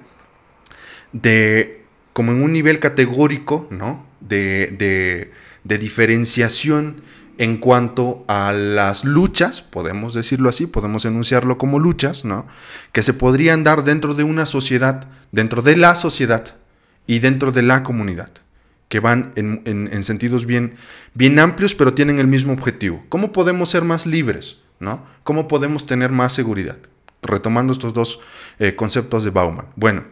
de, como en un nivel categórico, ¿no? De, de, de diferenciación en cuanto a las luchas, podemos decirlo así, podemos enunciarlo como luchas, ¿no? Que se podrían dar dentro de una sociedad, dentro de la sociedad y dentro de la comunidad, que van en, sentidos bien, bien amplios, pero tienen el mismo objetivo. ¿Cómo podemos ser más libres, ¿no? ¿Cómo podemos tener más seguridad? Retomando estos dos eh, conceptos de Bauman. Bueno,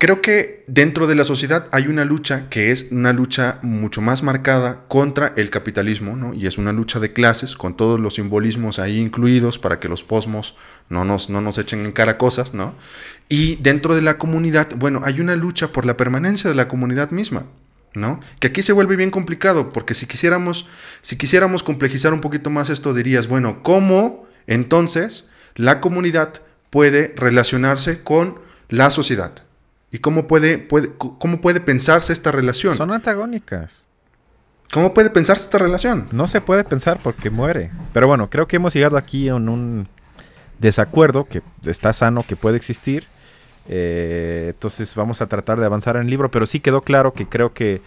Creo que dentro de la sociedad hay una lucha que es una lucha mucho más marcada contra el capitalismo, ¿no? Y es una lucha de clases con todos los simbolismos ahí incluidos para que los posmos no nos, no nos echen en cara cosas, ¿no? Y dentro de la comunidad, bueno, hay una lucha por la permanencia de la comunidad misma, ¿no? Que aquí se vuelve bien complicado, porque si quisiéramos, si quisiéramos complejizar un poquito más esto, dirías, bueno, ¿cómo entonces la comunidad puede relacionarse con la sociedad? ¿Y cómo puede, puede, cómo puede pensarse esta relación? Son antagónicas. ¿Cómo puede pensarse esta relación? No se puede pensar porque muere. Pero bueno, creo que hemos llegado aquí en un desacuerdo que está sano, que puede existir. Eh, entonces vamos a tratar de avanzar en el libro, pero sí quedó claro que creo que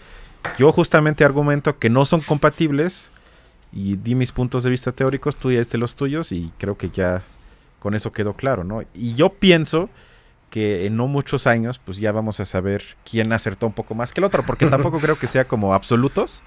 yo justamente argumento que no son compatibles y di mis puntos de vista teóricos, tú ya diste los tuyos y creo que ya con eso quedó claro, ¿no? Y yo pienso que en no muchos años, pues ya vamos a saber quién acertó un poco más que el otro, porque tampoco creo que sea como absolutos.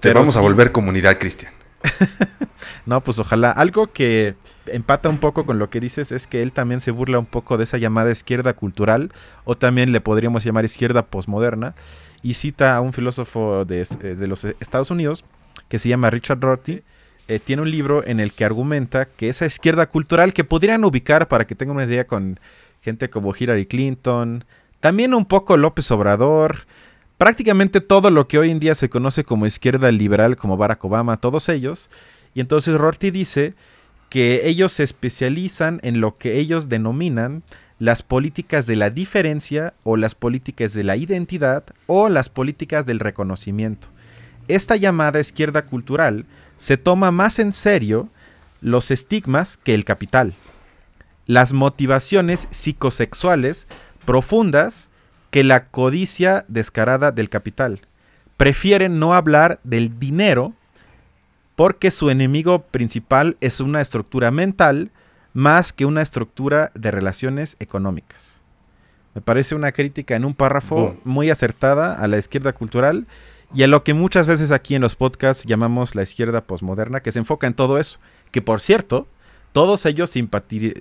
Te vamos a volver comunidad, Cristian. no, pues ojalá. Algo que empata un poco con lo que dices es que él también se burla un poco de esa llamada izquierda cultural, o también le podríamos llamar izquierda posmoderna, y cita a un filósofo de, eh, los Estados Unidos que se llama Richard Rorty. Eh, tiene un libro en el que argumenta que esa izquierda cultural que podrían ubicar, para que tengan una idea con gente como Hillary Clinton, también un poco López Obrador, prácticamente todo lo que hoy en día se conoce como izquierda liberal, como Barack Obama, todos ellos. Y entonces Rorty dice que ellos se especializan en lo que ellos denominan las políticas de la diferencia o las políticas de la identidad o las políticas del reconocimiento. Esta llamada izquierda cultural se toma más en serio los estigmas que el capital las motivaciones psicosexuales profundas que la codicia descarada del capital. Prefieren no hablar del dinero porque su enemigo principal es una estructura mental más que una estructura de relaciones económicas. Me parece una crítica en un párrafo muy acertada a la izquierda cultural y a lo que muchas veces aquí en los podcasts llamamos la izquierda posmoderna, que se enfoca en todo eso, que por cierto, todos ellos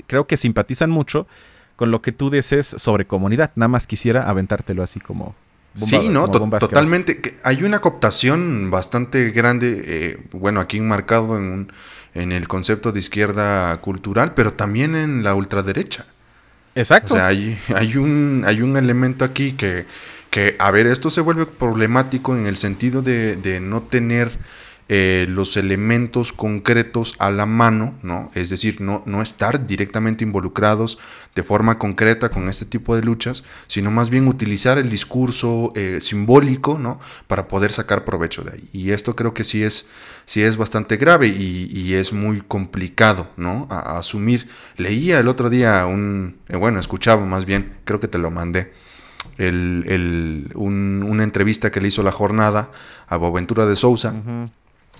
creo que simpatizan mucho con lo que tú dices sobre comunidad. Nada más quisiera aventártelo así como... sí, no, totalmente. Hay una cooptación bastante grande, eh, bueno, aquí enmarcado en, en el concepto de izquierda cultural, pero también en la ultraderecha. Exacto. O sea, hay, hay, un, hay un elemento aquí que, que, a ver, esto se vuelve problemático en el sentido de, de no tener eh, los elementos concretos a la mano, ¿no? Es decir, no, no estar directamente involucrados de forma concreta con este tipo de luchas, sino más bien utilizar el discurso eh, simbólico, ¿no? Para poder sacar provecho de ahí. Y esto creo que sí es, sí es bastante grave y, es muy complicado, ¿no? A, asumir. Leía el otro día un, eh, bueno, escuchaba más bien, creo que te lo mandé. El, una entrevista que le hizo la jornada a Boaventura de Sousa,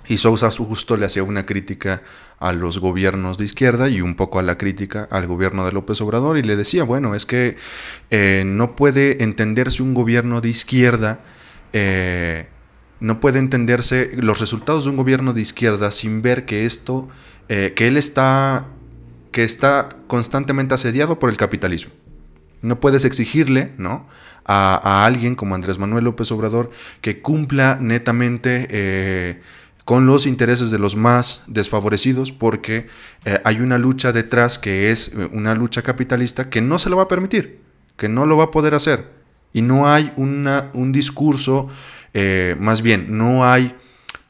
y Sousa justo le hacía una crítica a los gobiernos de izquierda y un poco a la crítica al gobierno de López Obrador y le decía, bueno, es que eh, no puede entenderse un gobierno de izquierda, eh, no puede entenderse los resultados de un gobierno de izquierda sin ver que esto, eh, que él está, que está constantemente asediado por el capitalismo. No puedes exigirle, ¿no? A, a alguien como Andrés Manuel López Obrador que cumpla netamente con los intereses de los más desfavorecidos porque eh, hay una lucha detrás que es eh, una lucha capitalista que no se lo va a permitir, que no lo va a poder hacer. Y no hay una, un discurso, eh, más bien, no hay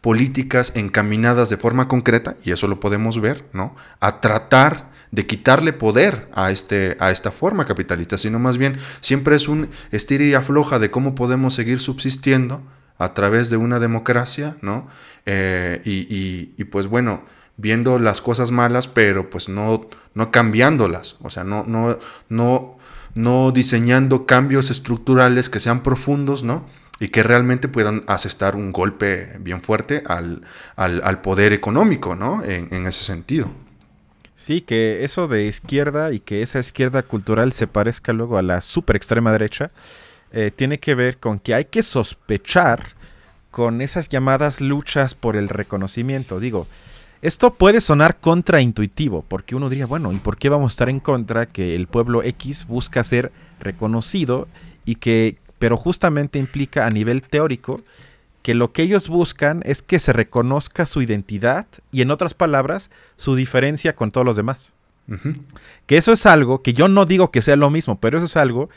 políticas encaminadas de forma concreta, y eso lo podemos ver, ¿no? A tratar de quitarle poder a, este, a esta forma capitalista, sino más bien siempre es un estira y afloja de cómo podemos seguir subsistiendo a través de una democracia, ¿no? Eh, y, pues bueno, viendo las cosas malas, pero pues no, no cambiándolas, o sea, no, no, no, no diseñando cambios estructurales que sean profundos, ¿no? Y que realmente puedan asestar un golpe bien fuerte al, al, poder económico, ¿no? En, ese sentido. Sí, que eso de izquierda y que esa izquierda cultural se parezca luego a la super extrema derecha, eh, tiene que ver con que hay que sospechar con esas llamadas luchas por el reconocimiento. Digo, esto puede sonar contraintuitivo, porque uno diría, bueno, ¿y por qué vamos a estar en contra que el pueblo X busca ser reconocido y que, pero justamente implica a nivel teórico que lo que ellos buscan es que se reconozca su identidad y en otras palabras, su diferencia con todos los demás. Que eso es algo que yo no digo que sea lo mismo, pero eso es algo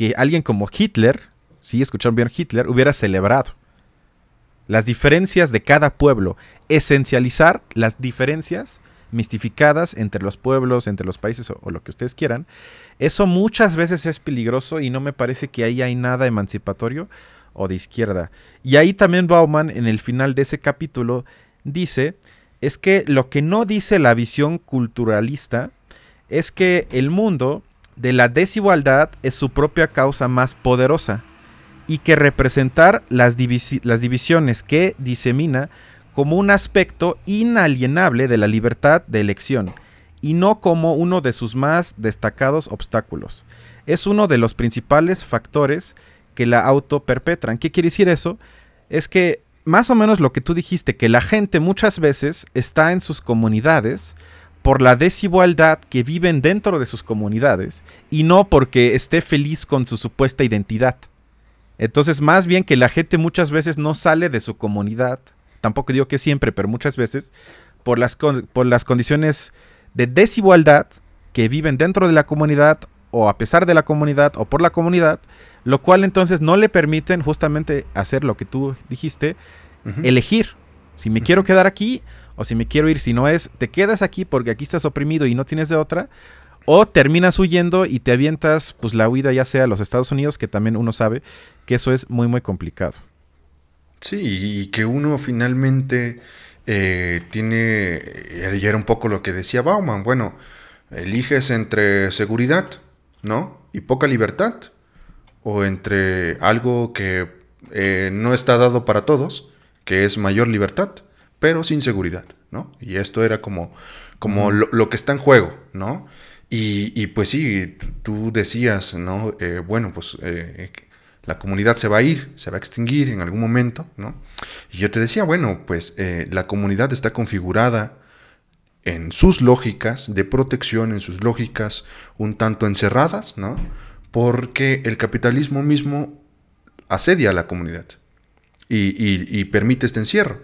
que alguien como Hitler, si escucharon bien Hitler, hubiera celebrado. Las diferencias de cada pueblo, esencializar las diferencias mistificadas entre los pueblos, entre los países o, lo que ustedes quieran, eso muchas veces es peligroso y no me parece que ahí hay nada emancipatorio o de izquierda. Y ahí también Bauman en el final de ese capítulo dice, es que lo que no dice la visión culturalista es que el mundo de la desigualdad es su propia causa más poderosa y que representar las, las divisiones que disemina como un aspecto inalienable de la libertad de elección y no como uno de sus más destacados obstáculos. Es uno de los principales factores que la auto perpetran. ¿Qué quiere decir eso? Es que más o menos lo que tú dijiste, que la gente muchas veces está en sus comunidades por la desigualdad que viven dentro de sus comunidades y no porque esté feliz con su supuesta identidad. Entonces, más bien que la gente muchas veces no sale de su comunidad, tampoco digo que siempre, pero muchas veces, por las, por las condiciones de desigualdad que viven dentro de la comunidad o a pesar de la comunidad o por la comunidad, lo cual entonces no le permiten justamente hacer lo que tú dijiste, elegir. Si me quiero quedar aquí o si me quiero ir, si no es, te quedas aquí porque aquí estás oprimido y no tienes de otra, o terminas huyendo y te avientas pues la huida ya sea a los Estados Unidos, que también uno sabe que eso es muy muy complicado. Sí, y que uno finalmente eh, tiene, y era un poco lo que decía Bauman, bueno, eliges entre seguridad, ¿no? Y poca libertad, o entre algo que eh, no está dado para todos, que es mayor libertad pero sin seguridad, ¿no? Y esto era como, como lo, que está en juego, ¿no? Y, pues sí, tú decías, ¿no? Eh, bueno, pues eh, la comunidad se va a ir, se va a extinguir en algún momento, ¿no? Y yo te decía, bueno, pues eh, la comunidad está configurada en sus lógicas de protección, en sus lógicas un tanto encerradas, ¿no? Porque el capitalismo mismo asedia a la comunidad y, permite este encierro,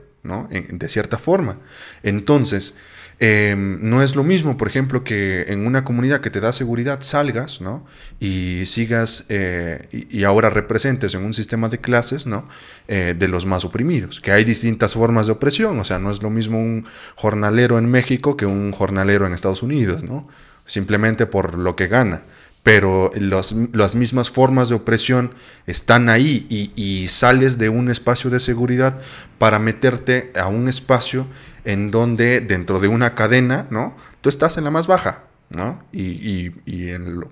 de cierta forma. Entonces, Em, no es lo mismo, por ejemplo, que en una comunidad que te da seguridad salgas, ¿no? Y sigas eh, y, ahora representes en un sistema de clases, ¿no? Eh, de los más oprimidos, que hay distintas formas de opresión, o sea, no es lo mismo un jornalero en México que un jornalero en Estados Unidos, ¿no? Simplemente por lo que gana pero las mismas formas de opresión están ahí y, y, sales de un espacio de seguridad para meterte a un espacio en donde dentro de una cadena, ¿no? Tú estás en la más baja, ¿no? Y, en, lo,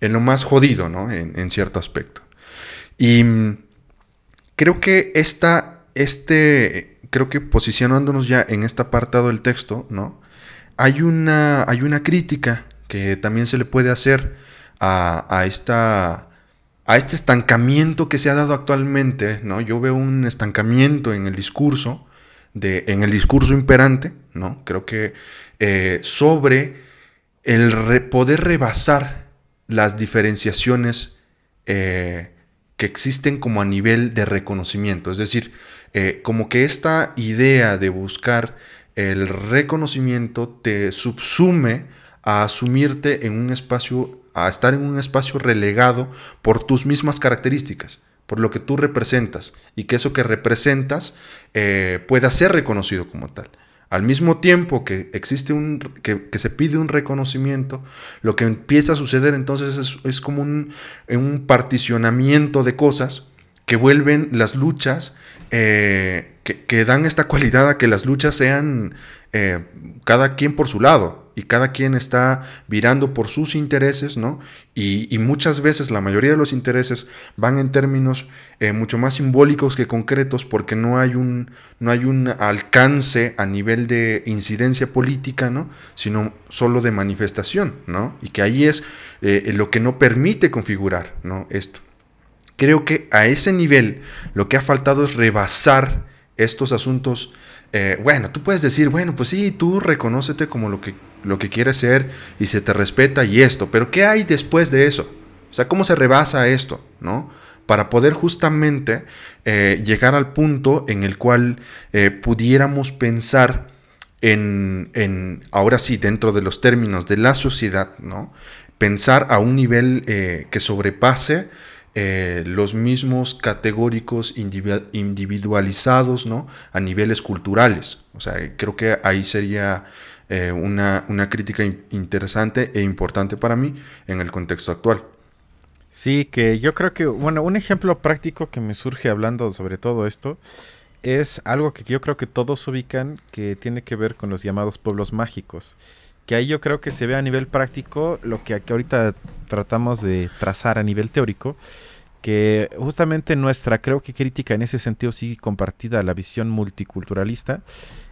en, lo, más jodido, ¿no? En, cierto aspecto. Y mm, creo que esta, este, creo que posicionándonos ya en este apartado del texto, ¿no? Hay una, hay una crítica que también se le puede hacer a, a esta a este estancamiento que se ha dado actualmente, ¿no? Yo veo un estancamiento en el discurso en el discurso imperante, ¿no? Creo que eh, sobre el poder rebasar las diferenciaciones eh, que existen como a nivel de reconocimiento. Es decir, eh, como que esta idea de buscar el reconocimiento te subsume a asumirte en un espacio, a estar en un espacio relegado por tus mismas características por lo que tú representas y que eso que representas eh, pueda ser reconocido como tal. Al mismo tiempo que existe un, que, se pide un reconocimiento, lo que empieza a suceder entonces es, como un, un, particionamiento de cosas que vuelven las luchas, eh, que, dan esta cualidad a que las luchas sean eh, cada quien por su lado y cada quien está virando por sus intereses, ¿no? Y, muchas veces la mayoría de los intereses van en términos eh, mucho más simbólicos que concretos porque no hay, un, no hay un alcance a nivel de incidencia política, ¿no? Sino solo de manifestación, ¿no? Y que ahí es eh, lo que no permite configurar, ¿no? Esto. Creo que a ese nivel lo que ha faltado es rebasar estos asuntos eh, bueno, tú puedes decir, bueno, pues sí, tú reconócete como lo que, lo que quieres ser y se te respeta y esto, pero ¿qué hay después de eso? O sea, ¿cómo se rebasa esto? ¿No? Para poder justamente eh, llegar al punto en el cual eh, pudiéramos pensar en, en, ahora sí, dentro de los términos de la sociedad, ¿no? Pensar a un nivel que sobrepase eh, los mismos categóricos individualizados ¿no? a niveles culturales. O sea, creo que ahí sería eh, una, crítica interesante e importante para mí en el contexto actual. Sí, que yo creo que, bueno, un ejemplo práctico que me surge hablando sobre todo esto es algo que yo creo que todos ubican que tiene que ver con los llamados pueblos mágicos. Que ahí yo creo que se ve a nivel práctico lo que ahorita tratamos de trazar a nivel teórico, que justamente nuestra, creo que crítica en ese sentido sigue compartida, la visión multiculturalista,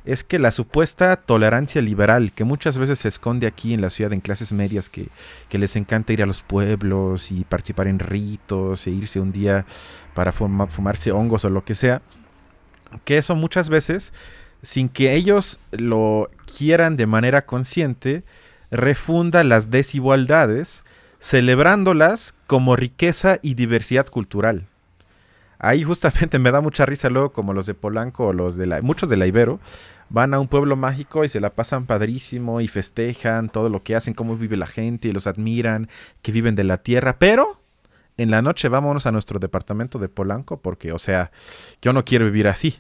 es que la supuesta tolerancia liberal que muchas veces se esconde aquí en la ciudad en clases medias que, les encanta ir a los pueblos y participar en ritos e irse un día para fumarse hongos o lo que sea, que eso muchas veces, sin que ellos lo quieran de manera consciente, refunda las desigualdades celebrándolas como riqueza y diversidad cultural. Ahí justamente me da mucha risa luego como los de Polanco o los de la, muchos de la Ibero van a un pueblo mágico y se la pasan padrísimo y festejan todo lo que hacen, cómo vive la gente y los admiran, que viven de la tierra, pero en la noche vámonos a nuestro departamento de Polanco porque, o sea, yo no quiero vivir así.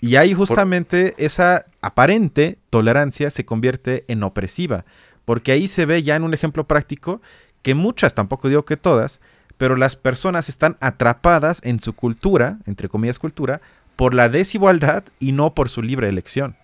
Y ahí justamente esa aparente tolerancia se convierte en opresiva, porque ahí se ve ya en un ejemplo práctico que muchas, tampoco digo que todas, pero las personas están atrapadas en su cultura, entre comillas cultura, por la desigualdad y no por su libre elección.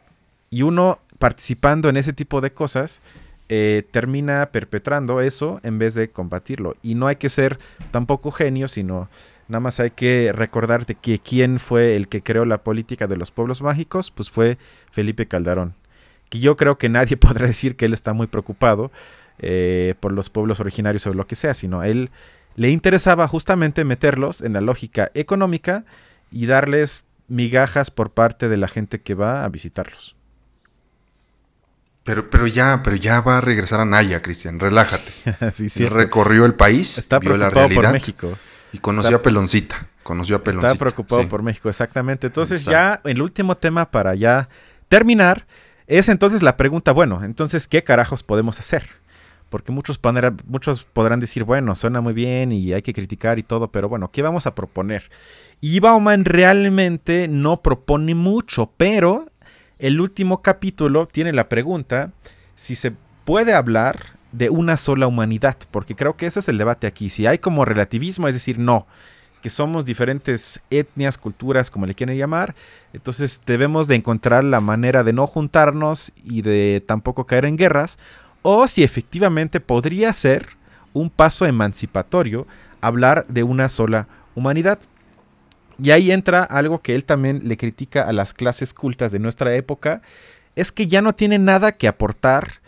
Y uno participando en ese tipo de cosas eh, termina perpetrando eso en vez de combatirlo. Y no hay que ser tampoco genio, sino nada más hay que recordarte que quién fue el que creó la política de los pueblos mágicos, pues fue Felipe Calderón. Que yo creo que nadie podrá decir que él está muy preocupado eh, por los pueblos originarios o lo que sea, sino a él le interesaba justamente meterlos en la lógica económica y darles migajas por parte de la gente que va a visitarlos. Pero, pero ya, pero ya va a regresar a Naya, Cristian, relájate. sí, Recorrió el país, Está vio la realidad. Por México. Y conoció a Peloncita. Conoció a Peloncita. Está preocupado por México, exactamente. Entonces, ya el último tema para ya terminar es entonces la pregunta, bueno, entonces, ¿qué carajos podemos hacer? Porque muchos, muchos podrán decir, bueno, suena muy bien y hay que criticar y todo, pero bueno, ¿qué vamos a proponer? Y Bauman realmente no propone mucho, pero el último capítulo tiene la pregunta si se puede hablar de una sola humanidad, porque creo que ese es el debate aquí. Si hay como relativismo, es decir, no, que somos diferentes etnias, culturas, como le quieren llamar, entonces debemos de encontrar la manera de no juntarnos y de tampoco caer en guerras, o si efectivamente podría ser un paso emancipatorio hablar de una sola humanidad. Y ahí entra algo que él también le critica a las clases cultas de nuestra época, es que ya no tiene nada que aportar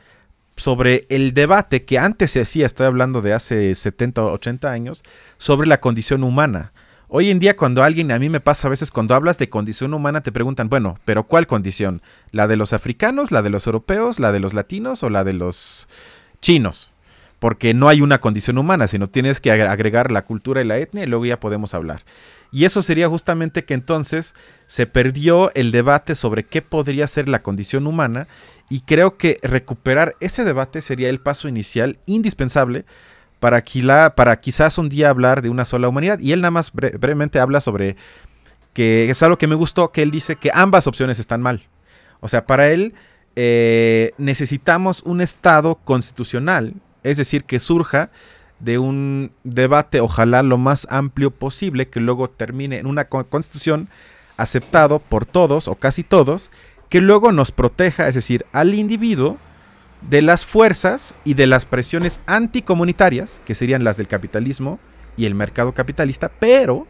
sobre el debate que antes se hacía, estoy hablando de hace 70 o 80 años, sobre la condición humana. Hoy en día cuando alguien, a mí me pasa a veces cuando hablas de condición humana, te preguntan, bueno, pero ¿cuál condición? ¿La de los africanos, la de los europeos, la de los latinos o la de los chinos? Porque no hay una condición humana, sino tienes que agregar la cultura y la etnia y luego ya podemos hablar. Y eso sería justamente que entonces se perdió el debate sobre qué podría ser la condición humana y creo que recuperar ese debate sería el paso inicial indispensable para, para quizás un día hablar de una sola humanidad. Y él nada más brevemente habla sobre que es algo que me gustó, que él dice que ambas opciones están mal. O sea, para él eh, necesitamos un Estado constitucional, es decir, que surja de un debate, ojalá lo más amplio posible, que luego termine en una constitución aceptado por todos o casi todos, que luego nos proteja, es decir, al individuo de las fuerzas y de las presiones anticomunitarias, que serían las del capitalismo y el mercado capitalista, pero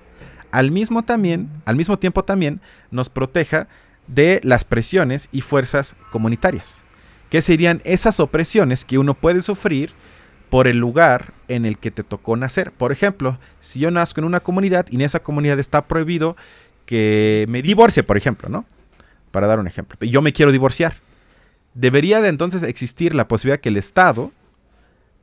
al mismo, también, al mismo tiempo también nos proteja de las presiones y fuerzas comunitarias, que serían esas opresiones que uno puede sufrir por el lugar en el que te tocó nacer. Por ejemplo, si yo nazco en una comunidad y en esa comunidad está prohibido que me divorcie, por ejemplo, ¿no? Para dar un ejemplo. Yo me quiero divorciar. Debería de entonces existir la posibilidad que el Estado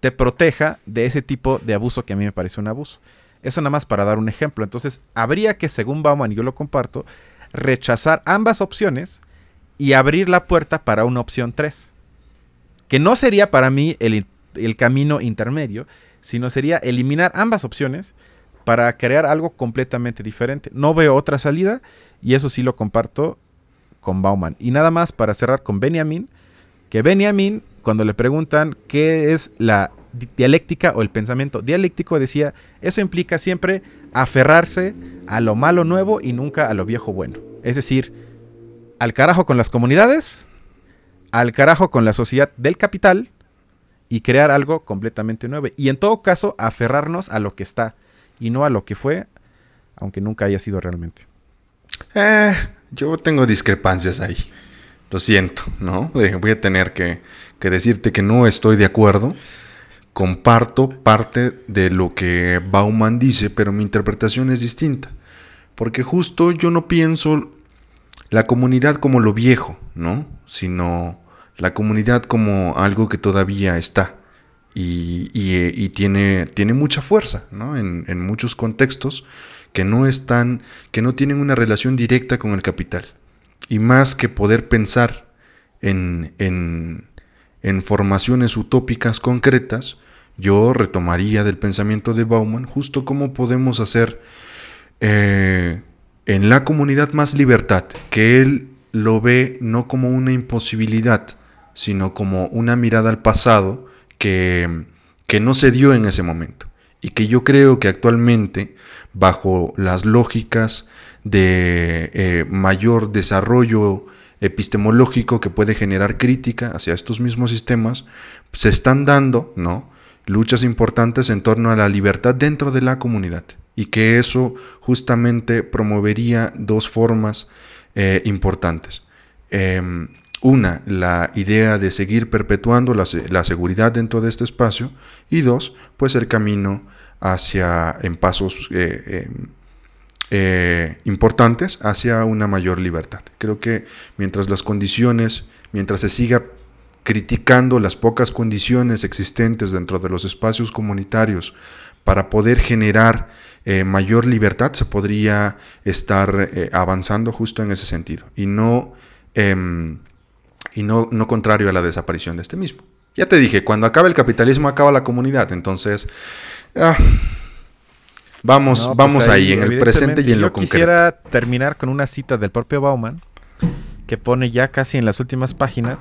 te proteja de ese tipo de abuso que a mí me parece un abuso. Eso nada más para dar un ejemplo. Entonces, habría que, según Bauman, y yo lo comparto, rechazar ambas opciones y abrir la puerta para una opción 3. Que no sería para mí el el camino intermedio, sino sería eliminar ambas opciones para crear algo completamente diferente. No veo otra salida y eso sí lo comparto con Bauman. Y nada más para cerrar con Benjamin, que Benjamin, cuando le preguntan qué es la dialéctica o el pensamiento dialéctico, decía, eso implica siempre aferrarse a lo malo nuevo y nunca a lo viejo bueno. Es decir, al carajo con las comunidades, al carajo con la sociedad del capital, y crear algo completamente nuevo. Y en todo caso, aferrarnos a lo que está y no a lo que fue, aunque nunca haya sido realmente. Eh, yo tengo discrepancias ahí. Lo siento, ¿no? Voy a tener que, que decirte que no estoy de acuerdo. Comparto parte de lo que Bauman dice, pero mi interpretación es distinta. Porque justo yo no pienso la comunidad como lo viejo, ¿no? Sino la comunidad como algo que todavía está y, tiene, tiene, mucha fuerza ¿no? en, muchos contextos que no están, que no tienen una relación directa con el capital. Y más que poder pensar en, en, formaciones utópicas concretas, yo retomaría del pensamiento de Bauman justo cómo podemos hacer eh, en la comunidad más libertad, que él lo ve no como una imposibilidad, sino como una mirada al pasado que, que no se dio en ese momento y que yo creo que actualmente, bajo las lógicas de eh, mayor desarrollo epistemológico que puede generar crítica hacia estos mismos sistemas, se están dando ¿no? luchas importantes en torno a la libertad dentro de la comunidad y que eso justamente promovería dos formas eh, importantes. Em, una, la idea de seguir perpetuando la, seguridad dentro de este espacio. Y dos, pues el camino hacia, en pasos eh, em, eh, importantes, hacia una mayor libertad. Creo que mientras las condiciones, mientras se siga criticando las pocas condiciones existentes dentro de los espacios comunitarios para poder generar eh, mayor libertad, se podría estar eh, avanzando justo en ese sentido y no, em, y no, no contrario a la desaparición de este mismo. Ya te dije, cuando acaba el capitalismo acaba la comunidad, entonces ah, vamos, No, pues vamos ahí, en el presente y en yo lo concreto. quisiera terminar con una cita del propio Bauman, que pone ya casi en las últimas páginas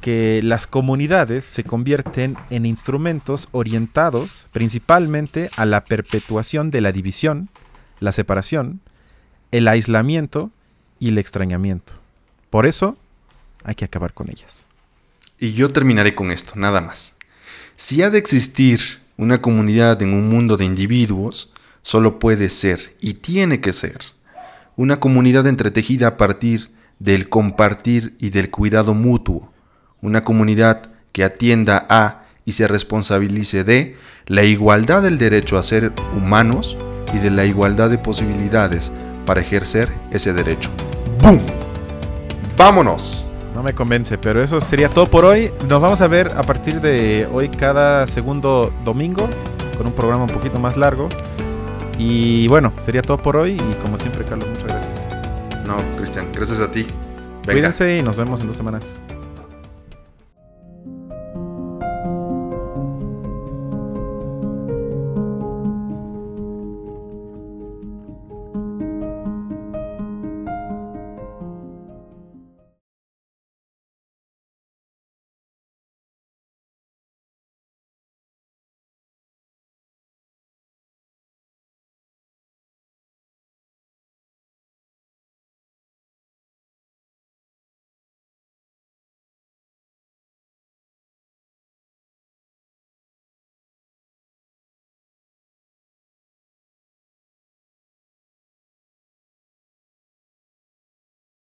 que las comunidades se convierten en instrumentos orientados principalmente a la perpetuación de la división, la separación, el aislamiento y el extrañamiento. Por eso hay que acabar con ellas. Y yo terminaré con esto, nada más. Si ha de existir una comunidad en un mundo de individuos, solo puede ser y tiene que ser una comunidad entretejida a partir del compartir y del cuidado mutuo. Una comunidad que atienda a y se responsabilice de la igualdad del derecho a ser humanos y de la igualdad de posibilidades para ejercer ese derecho. ¡Bum! ¡Vámonos! No me convence, pero eso sería todo por hoy. Nos vamos a ver a partir de hoy cada segundo domingo con un programa un poquito más largo. Y bueno, sería todo por hoy y como siempre, Carlos, muchas gracias. No, Cristian, gracias a ti. Venga. Cuídense y nos vemos en dos semanas.